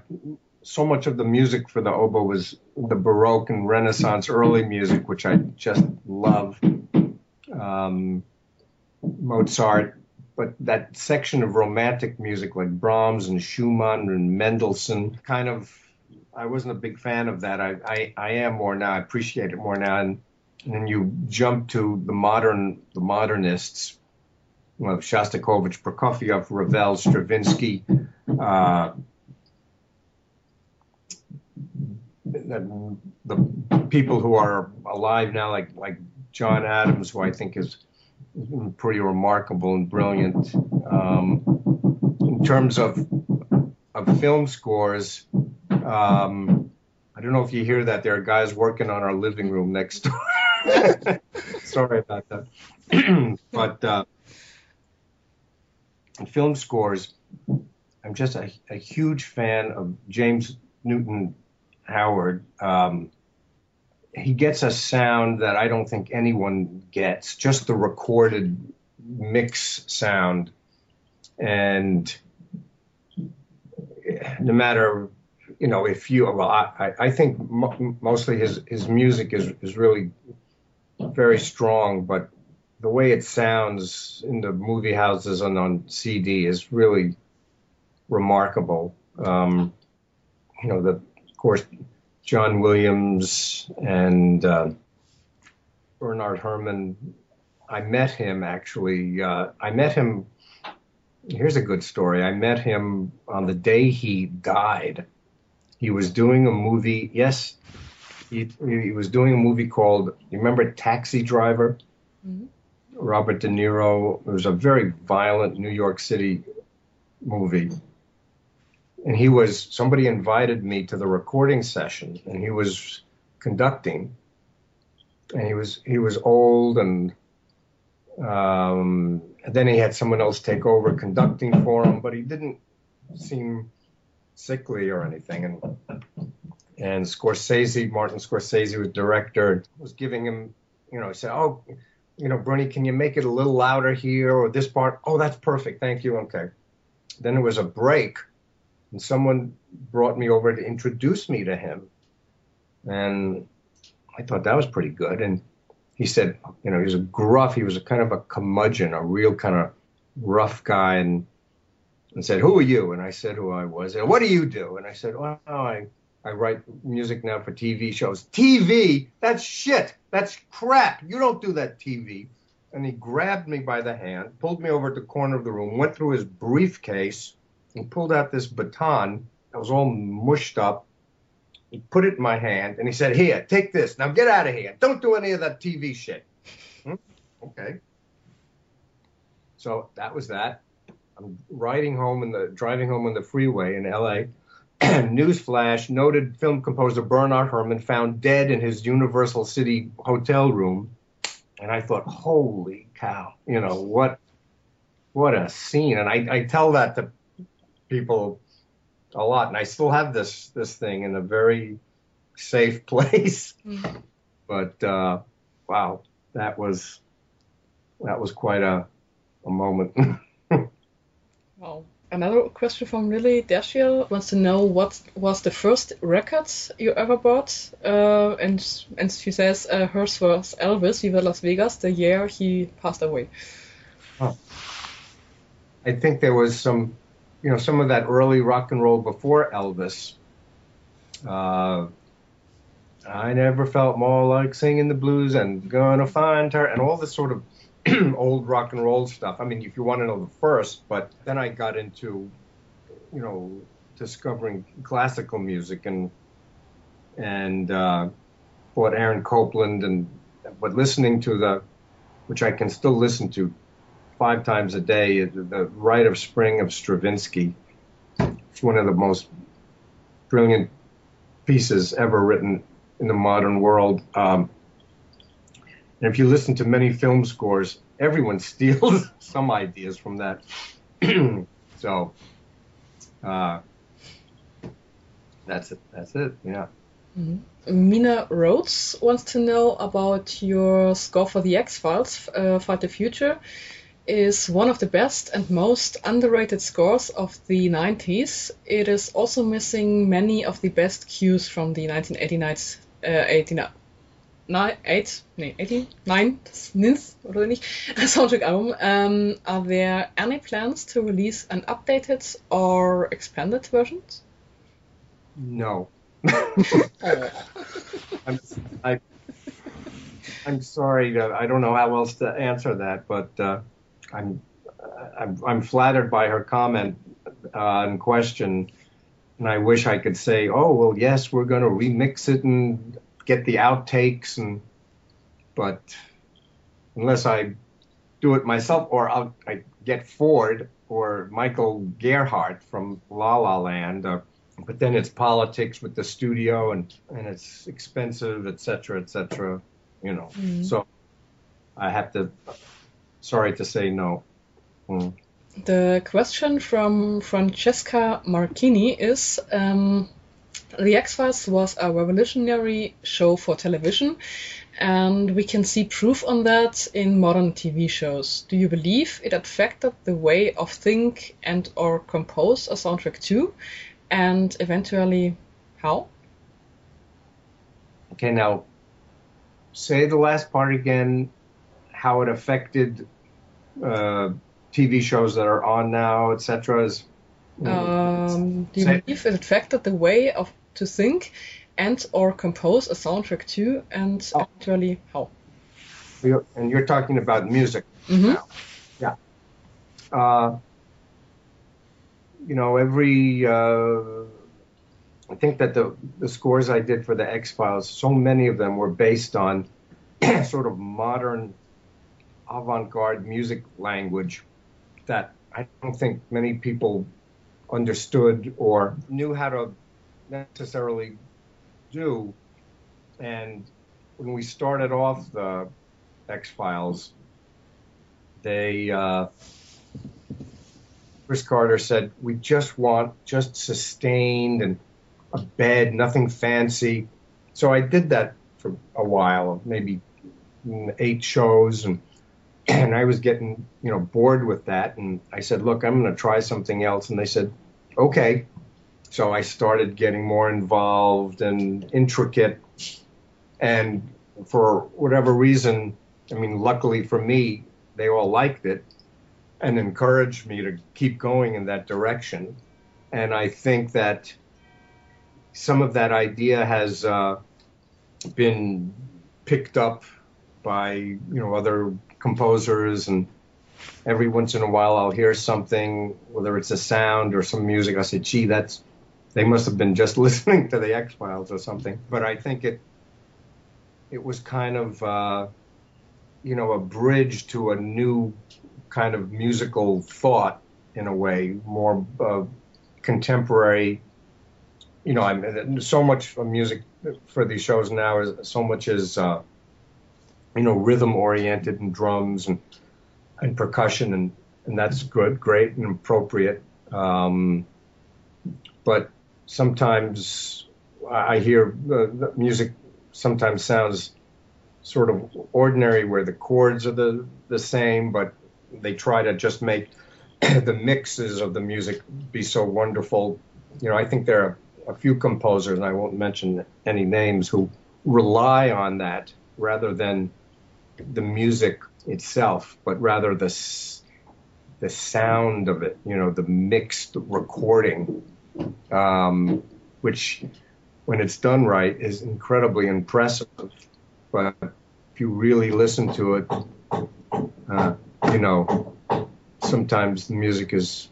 so much of the music for the oboe was the Baroque and Renaissance early music, which I just love. Um, Mozart, but that section of romantic music like Brahms and Schumann and Mendelssohn, kind of, I wasn't a big fan of that. I, I, I am more now. I appreciate it more now. And, then you jump to the modern, the modernists, well, Shostakovich, Prokofiev, Ravel, Stravinsky, uh, the, the people who are alive now, like like John Adams, who I think is pretty remarkable and brilliant. Um, in terms of of film scores, um, I don't know if you hear that. There are guys working on our living room next door. Sorry about that. but uh, film scores, I'm just a, a huge fan of James Newton Howard. Um, he gets a sound that I don't think anyone gets, just the recorded mix sound. And no matter, you know, if you, well, I, I think mo- mostly his, his music is, is really very strong, but the way it sounds in the movie houses and on CD is really remarkable. Um, you know, the course, John Williams and uh, Bernard Herrmann. I met him actually. Uh, I met him. Here's a good story. I met him on the day he died. He was doing a movie. Yes, he, he was doing a movie called. You remember Taxi Driver? Mm-hmm. Robert De Niro. It was a very violent New York City movie and he was somebody invited me to the recording session and he was conducting. And he was he was old and um, and then he had someone else take over conducting for him but he didn't seem sickly or anything. And and Scorsese Martin Scorsese was director was giving him you know he said oh you know Bernie can you make it a little louder here or this part? Oh that's perfect. Thank you. Okay. Then there was a break and someone brought me over to introduce me to him. And I thought that was pretty good. And he said, you know, he was a gruff, he was a kind of a curmudgeon, a real kind of rough guy. And, and said, who are you? And I said who I was. And what do you do? And I said, oh, I, I write music now for TV shows. TV? That's shit. That's crap. You don't do that TV. And he grabbed me by the hand, pulled me over to the corner of the room, went through his briefcase, and pulled out this baton that was all mushed up. He put it in my hand and he said, Here, take this. Now get out of here. Don't do any of that TV shit. Hmm? Okay. So that was that. I'm riding home in the driving home on the freeway in LA. Newsflash: Noted film composer Bernard Herrmann found dead in his Universal City hotel room, and I thought, "Holy cow! You know what? What a scene!" And I, I tell that to people a lot, and I still have this this thing in a very safe place. Mm-hmm. But uh, wow, that was that was quite a a moment. Wow. Another question from Lily Dashiell wants to know what was the first record you ever bought, uh, and and she says uh, hers was Elvis, Viva Las Vegas, the year he passed away. Oh. I think there was some, you know, some of that early rock and roll before Elvis. Uh, I never felt more like singing the blues and gonna find her and all this sort of old rock and roll stuff. I mean, if you want to know the first, but then I got into, you know, discovering classical music and and uh, bought Aaron Copland and but listening to the, which I can still listen to five times a day, the Rite of Spring of Stravinsky. It's one of the most brilliant pieces ever written in the modern world. Um, and if you listen to many film scores, everyone steals some ideas from that. so uh, that's it. That's it. Yeah. Mm-hmm. Mina Rhodes wants to know about your score for the X Files, uh, Fight the Future. Is one of the best and most underrated scores of the 90s. It is also missing many of the best cues from the 1989 uh, 89, 9, 8, nee, 18, 9, das oder nicht, Soundtrack album. Um, are there any plans to release an updated or expanded version? No. I'm, I, I'm sorry. I don't know how else to answer that, but uh, I'm, I'm, I'm flattered by her comment uh, and question, and I wish I could say, oh well, yes, we're going to remix it and get the outtakes, and but unless I do it myself, or I'll, I get Ford or Michael Gerhardt from La La Land. Uh, but then it's politics with the studio and and it's expensive, et cetera, et cetera. You know, mm. so I have to. Sorry to say no. Mm. The question from Francesca Marchini is. Um, the X Files was a revolutionary show for television, and we can see proof on that in modern TV shows. Do you believe it affected the way of think and or compose a soundtrack too? and eventually how? Okay, now say the last part again, how it affected uh, TV shows that are on now, etc. Is Um, do you say, believe it affected the way of to think and or compose a soundtrack too, and oh. actually how? and you're talking about music mm-hmm. now. Yeah. Uh, you know, every uh, I think that the the scores I did for the X Files, so many of them were based on sort of modern avant-garde music language that I don't think many people understood or knew how to necessarily do. And when we started off the X Files, they uh, Chris Carter said, we just want just sustained and a bed, nothing fancy. So I did that for a while, maybe eight shows, and and I was getting you know bored with that. And I said, look, I'm going to try something else. And they said, okay. So I started getting more involved and intricate, and for whatever reason, I mean, luckily for me, they all liked it and encouraged me to keep going in that direction. And I think that some of that idea has uh, been picked up by you know other composers and every once in a while I'll hear something whether it's a sound or some music I say gee that's they must have been just listening to the X Files or something but I think it it was kind of uh, you know a bridge to a new kind of musical thought in a way, more uh, contemporary. You know, I mean, so much music for these shows now is so much is uh, you know rhythm oriented and drums and and percussion and and that's good, great and appropriate. Um, but sometimes I hear the music sometimes sounds sort of ordinary where the chords are the the same, but they try to just make the mixes of the music be so wonderful. You know, I think there are a few composers, and I won't mention any names, who rely on that rather than the music itself, but rather the the sound of it. You know, the mixed recording, um, which when it's done right is incredibly impressive. But if you really listen to it, uh, you know, sometimes the music is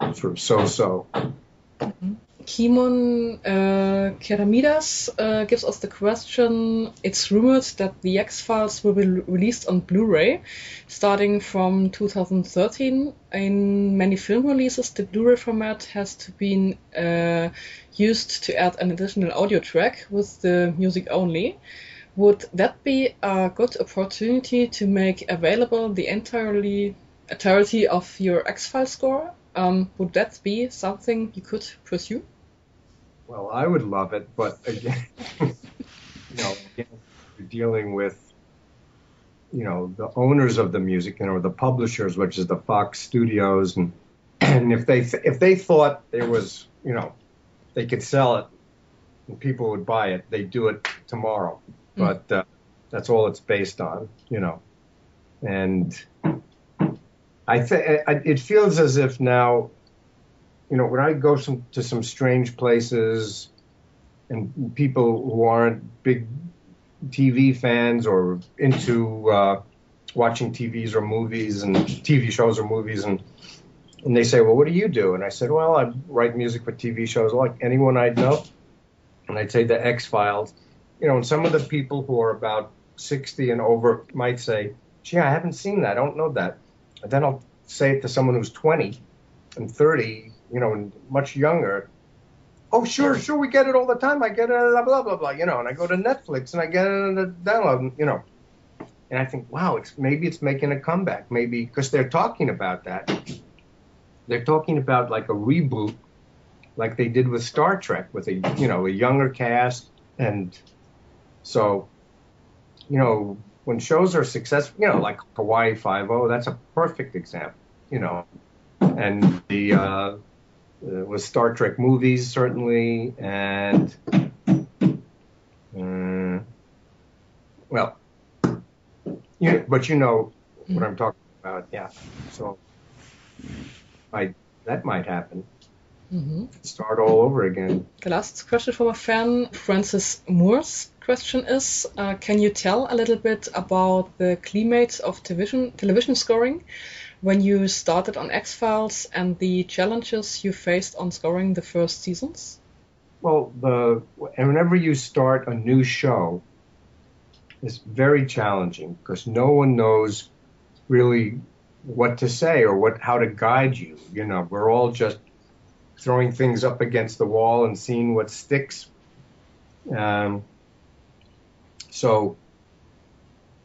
sort of so-so. Mm-hmm. Kimon uh, Keramidas uh, gives us the question It's rumored that the X Files will be released on Blu ray starting from 2013. In many film releases, the Blu ray format has to be uh, used to add an additional audio track with the music only. Would that be a good opportunity to make available the entirely entirety of your X Files score? Um, would that be something you could pursue? Well, I would love it, but again, you know, again, you're dealing with, you know, the owners of the music, you know, the publishers, which is the Fox Studios, and and if they if they thought there was, you know, they could sell it and people would buy it, they'd do it tomorrow. Mm. But uh, that's all it's based on, you know, and I think it feels as if now you know, when I go some, to some strange places and people who aren't big TV fans or into uh, watching TVs or movies and TV shows or movies and and they say, well, what do you do? And I said, well, I write music for TV shows like anyone I'd know. And I'd say the X Files, you know, and some of the people who are about 60 and over might say, gee, I haven't seen that. I don't know that. And then I'll say it to someone who's 20 and 30 you know, much younger. Oh, sure, sure, we get it all the time. I get it, blah, blah, blah, blah, you know, and I go to Netflix and I get it on the download, you know. And I think, wow, it's maybe it's making a comeback. Maybe because they're talking about that. They're talking about like a reboot, like they did with Star Trek, with a you know a younger cast, and so, you know, when shows are successful, you know, like Hawaii Five O, that's a perfect example, you know, and the uh, uh, with Star Trek movies certainly, and uh, well, you, but you know what I'm talking about, yeah. So, I that might happen. Mm-hmm. Start all over again. The last question from a fan, Francis Moore's question is: uh, Can you tell a little bit about the climates of television television scoring? when you started on X Files and the challenges you faced on scoring the first seasons? Well, the whenever you start a new show, it's very challenging because no one knows really what to say or what how to guide you. You know, we're all just throwing things up against the wall and seeing what sticks. Um, so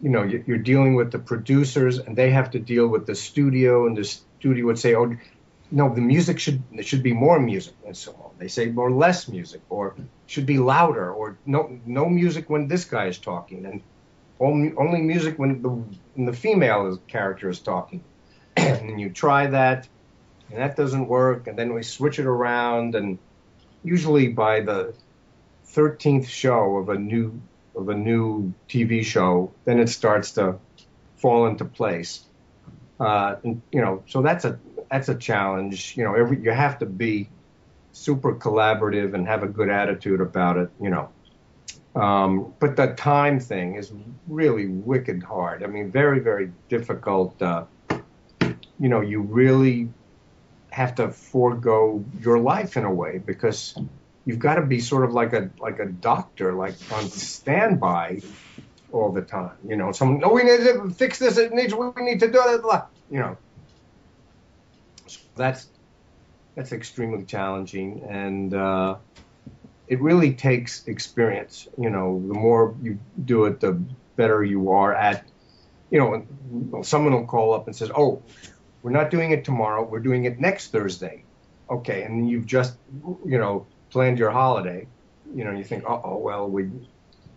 you know, you're dealing with the producers, and they have to deal with the studio, and the studio would say, "Oh, no, the music should there should be more music," and so on. They say more less music, or should be louder, or no no music when this guy is talking, and only only music when the when the female character is talking. and you try that, and that doesn't work, and then we switch it around, and usually by the 13th show of a new of a new TV show, then it starts to fall into place. Uh, and, you know, so that's a that's a challenge. You know, every you have to be super collaborative and have a good attitude about it. You know, um, but the time thing is really wicked hard. I mean, very very difficult. Uh, you know, you really have to forego your life in a way because you've got to be sort of like a like a doctor, like on standby all the time. You know, someone, no, we need to fix this. It needs. We need to do it. You know, so that's that's extremely challenging, and uh, it really takes experience. You know, the more you do it, the better you are at. You know, someone will call up and says, "Oh, we're not doing it tomorrow. We're doing it next Thursday." Okay, and you've just, you know, planned your holiday, you know, you think, oh, well, we,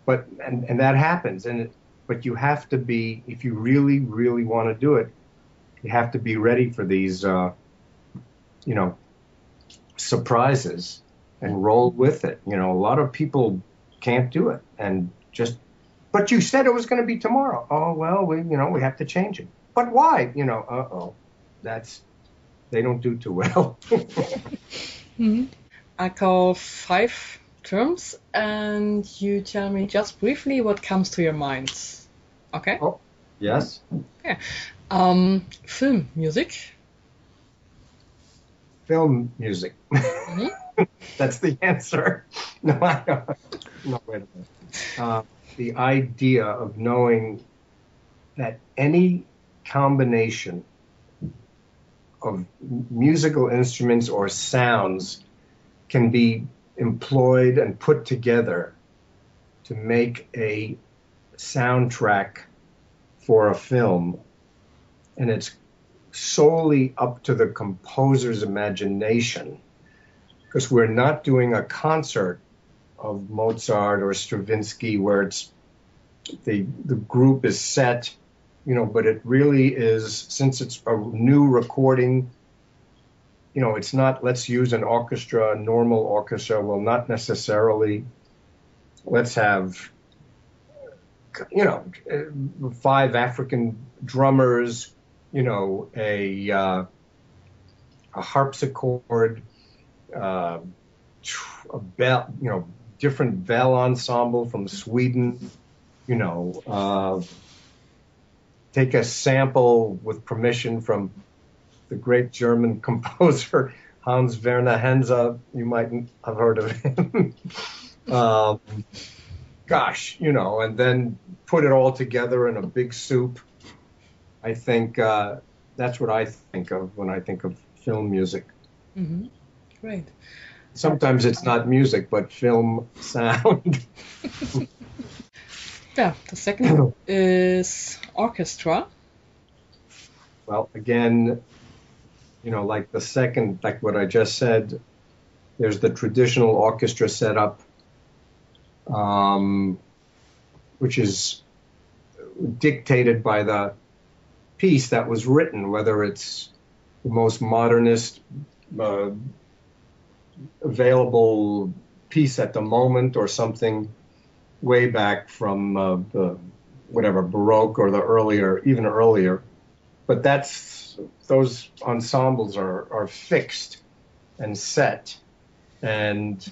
but, and, and that happens. And, it, but you have to be, if you really, really want to do it, you have to be ready for these, uh, you know, surprises and roll with it. You know, a lot of people can't do it and just. But you said it was going to be tomorrow. Oh well, we you know we have to change it. But why? You know, uh oh, that's they don't do too well. hmm I call five terms, and you tell me just briefly what comes to your mind. Okay. Oh, yes. Okay. Um, film music. Film music. Mhm. That's the answer. No, I don't. No, wait a minute. Uh, the idea of knowing that any combination of musical instruments or sounds can be employed and put together to make a soundtrack for a film. And it's solely up to the composer's imagination because we're not doing a concert of Mozart or Stravinsky where it's the the group is set, you know, but it really is since it's a new recording, you know, it's not let's use an orchestra, a normal orchestra Well, not necessarily let's have you know five African drummers, you know, a uh, a harpsichord, uh, a bell, you know, different bell ensemble from Sweden, you know, uh, take a sample with permission from the great German composer Hans Werner Henze. You might have heard of him. um, gosh, you know, and then put it all together in a big soup. I think uh, that's what I think of when I think of film music. hmm Great. Sometimes it's not music, but film sound. Yeah. The second is orchestra. well, again, you know, like the second, like what I just said, there's the traditional orchestra setup, um, which is dictated by the piece that was written, whether it's the most modernist uh, available piece at the moment or something way back from uh, the whatever Baroque or the earlier, even earlier. But that's those ensembles are are fixed and set, and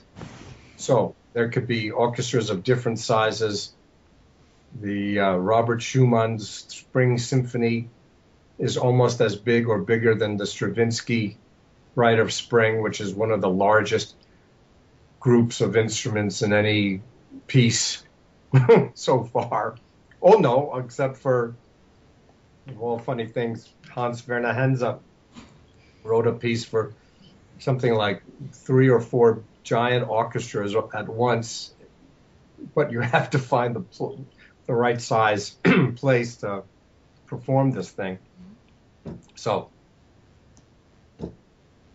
so there could be orchestras of different sizes. The uh, Robert Schumann's Spring Symphony is almost as big or bigger than the Stravinsky Rite of Spring, which is one of the largest groups of instruments in any piece so far. Oh no, except for well, funny things. Hans Werner Henze wrote a piece for something like three or four giant orchestras at once, but you have to find the the right size place to perform this thing. So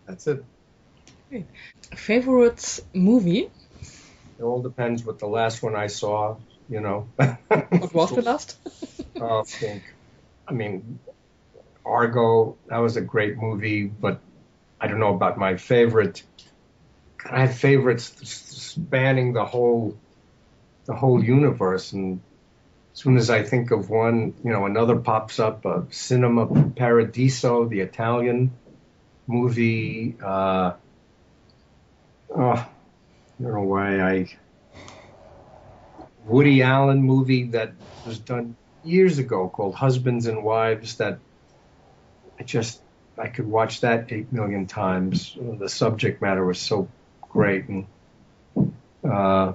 that's it. Favorite movie? It all depends what the last one I saw. You know. What was the last? Uh, think. I mean, Argo, that was a great movie, but I don't know about my favorite. I have favorites spanning the whole, the whole universe, and as soon as I think of one, you know, another pops up. Uh, Cinema Paradiso, the Italian movie. Uh, oh, I don't know why I. Woody Allen movie that was done years ago called Husbands and Wives that I just I could watch that eight million times. The subject matter was so great, and uh,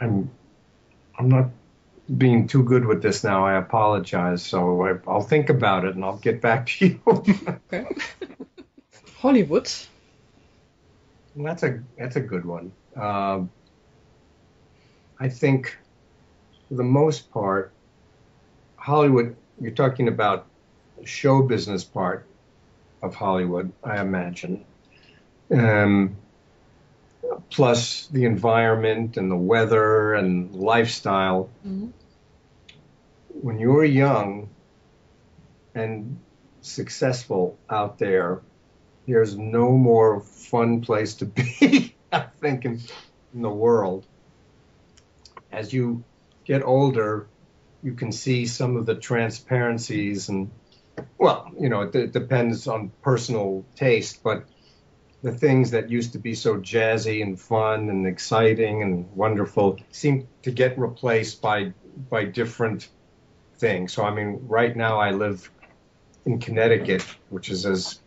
I'm I'm not being too good with this now. I apologize. So I, I'll think about it and I'll get back to you. Okay. Hollywood. that's a that's a good one. Um, I think for the most part, Hollywood. You're talking about show business part of Hollywood, I imagine. Um, plus the environment and the weather and lifestyle. Mhm. When you're young and successful out there, there's no more fun place to be, I think, in, in the world. As you get older, you can see some of the transparencies and, well, you know, it, it depends on personal taste, but the things that used to be so jazzy and fun and exciting and wonderful seem to get replaced by by different things. So I mean, right now I live in Connecticut, which is as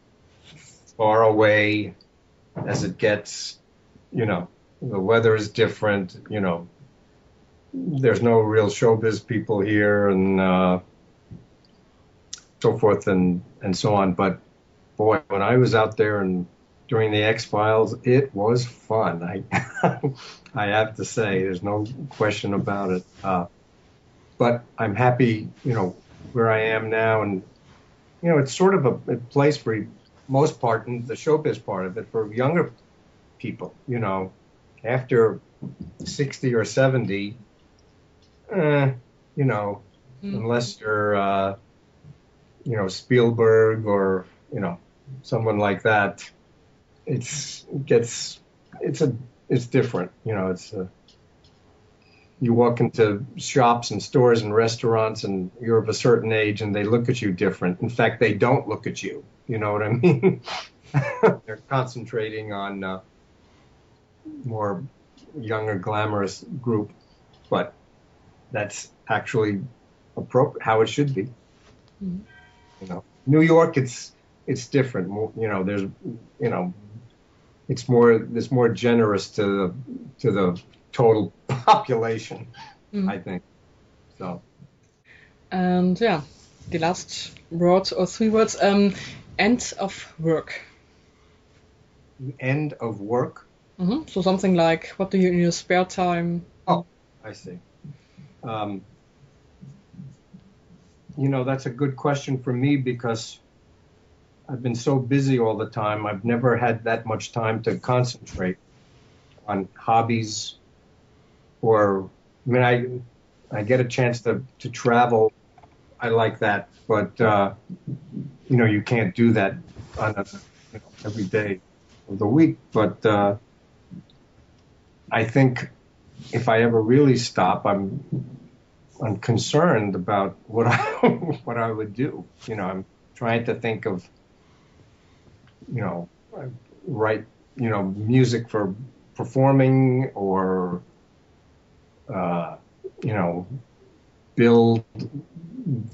far away as it gets. You know, the weather is different. You know, there's no real showbiz people here, and uh, so forth and and so on. But boy, when I was out there and during the X Files, it was fun. I I have to say, there's no question about it. Uh, but I'm happy, you know, where I am now, and you know, it's sort of a, a place for most part, and the showbiz part of it, for younger people. You know, after 60 or 70, eh, you know, mm. unless you're, uh, you know, Spielberg or you know, someone like that, it's it gets it's a it's different. You know, it's a, you walk into shops and stores and restaurants and you're of a certain age and they look at you different. In fact, they don't look at you. You know what I mean? They're concentrating on uh, more younger, glamorous group, but that's actually appropriate how it should be. Mm-hmm. You know, New York, it's it's different. You know, there's you know, it's more it's more generous to the to the total population, mm. I think. So. And yeah, the last word or three words. Um, end of work. End of work. Mm-hmm. So something like, what do you in your spare time? Oh, I see. Um, you know, that's a good question for me because I've been so busy all the time. I've never had that much time to concentrate on hobbies or I mean, I I get a chance to to travel. I like that, but uh, you know, you can't do that on a, you know, every day of the week. But uh, I think if I ever really stop, I'm I'm concerned about what I what I would do. You know, I'm trying to think of you know write you know music for performing or uh, you know, build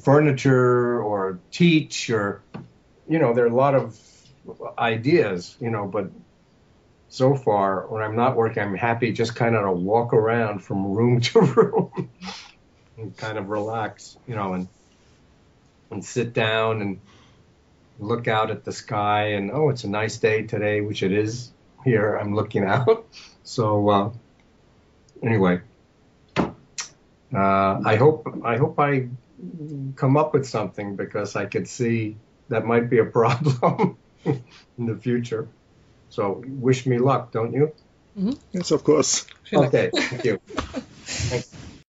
furniture or teach or, you know, there are a lot of ideas, you know, but so far when I'm not working, I'm happy just kind of to walk around from room to room and kind of relax, you know, and, and sit down and look out at the sky and, oh, it's a nice day today, which it is here. I'm looking out. So, uh, anyway, uh, I hope I hope I come up with something because I could see that might be a problem in the future. So wish me luck, don't you? Mm-hmm. Yes, of course. Okay, thank you. Thanks.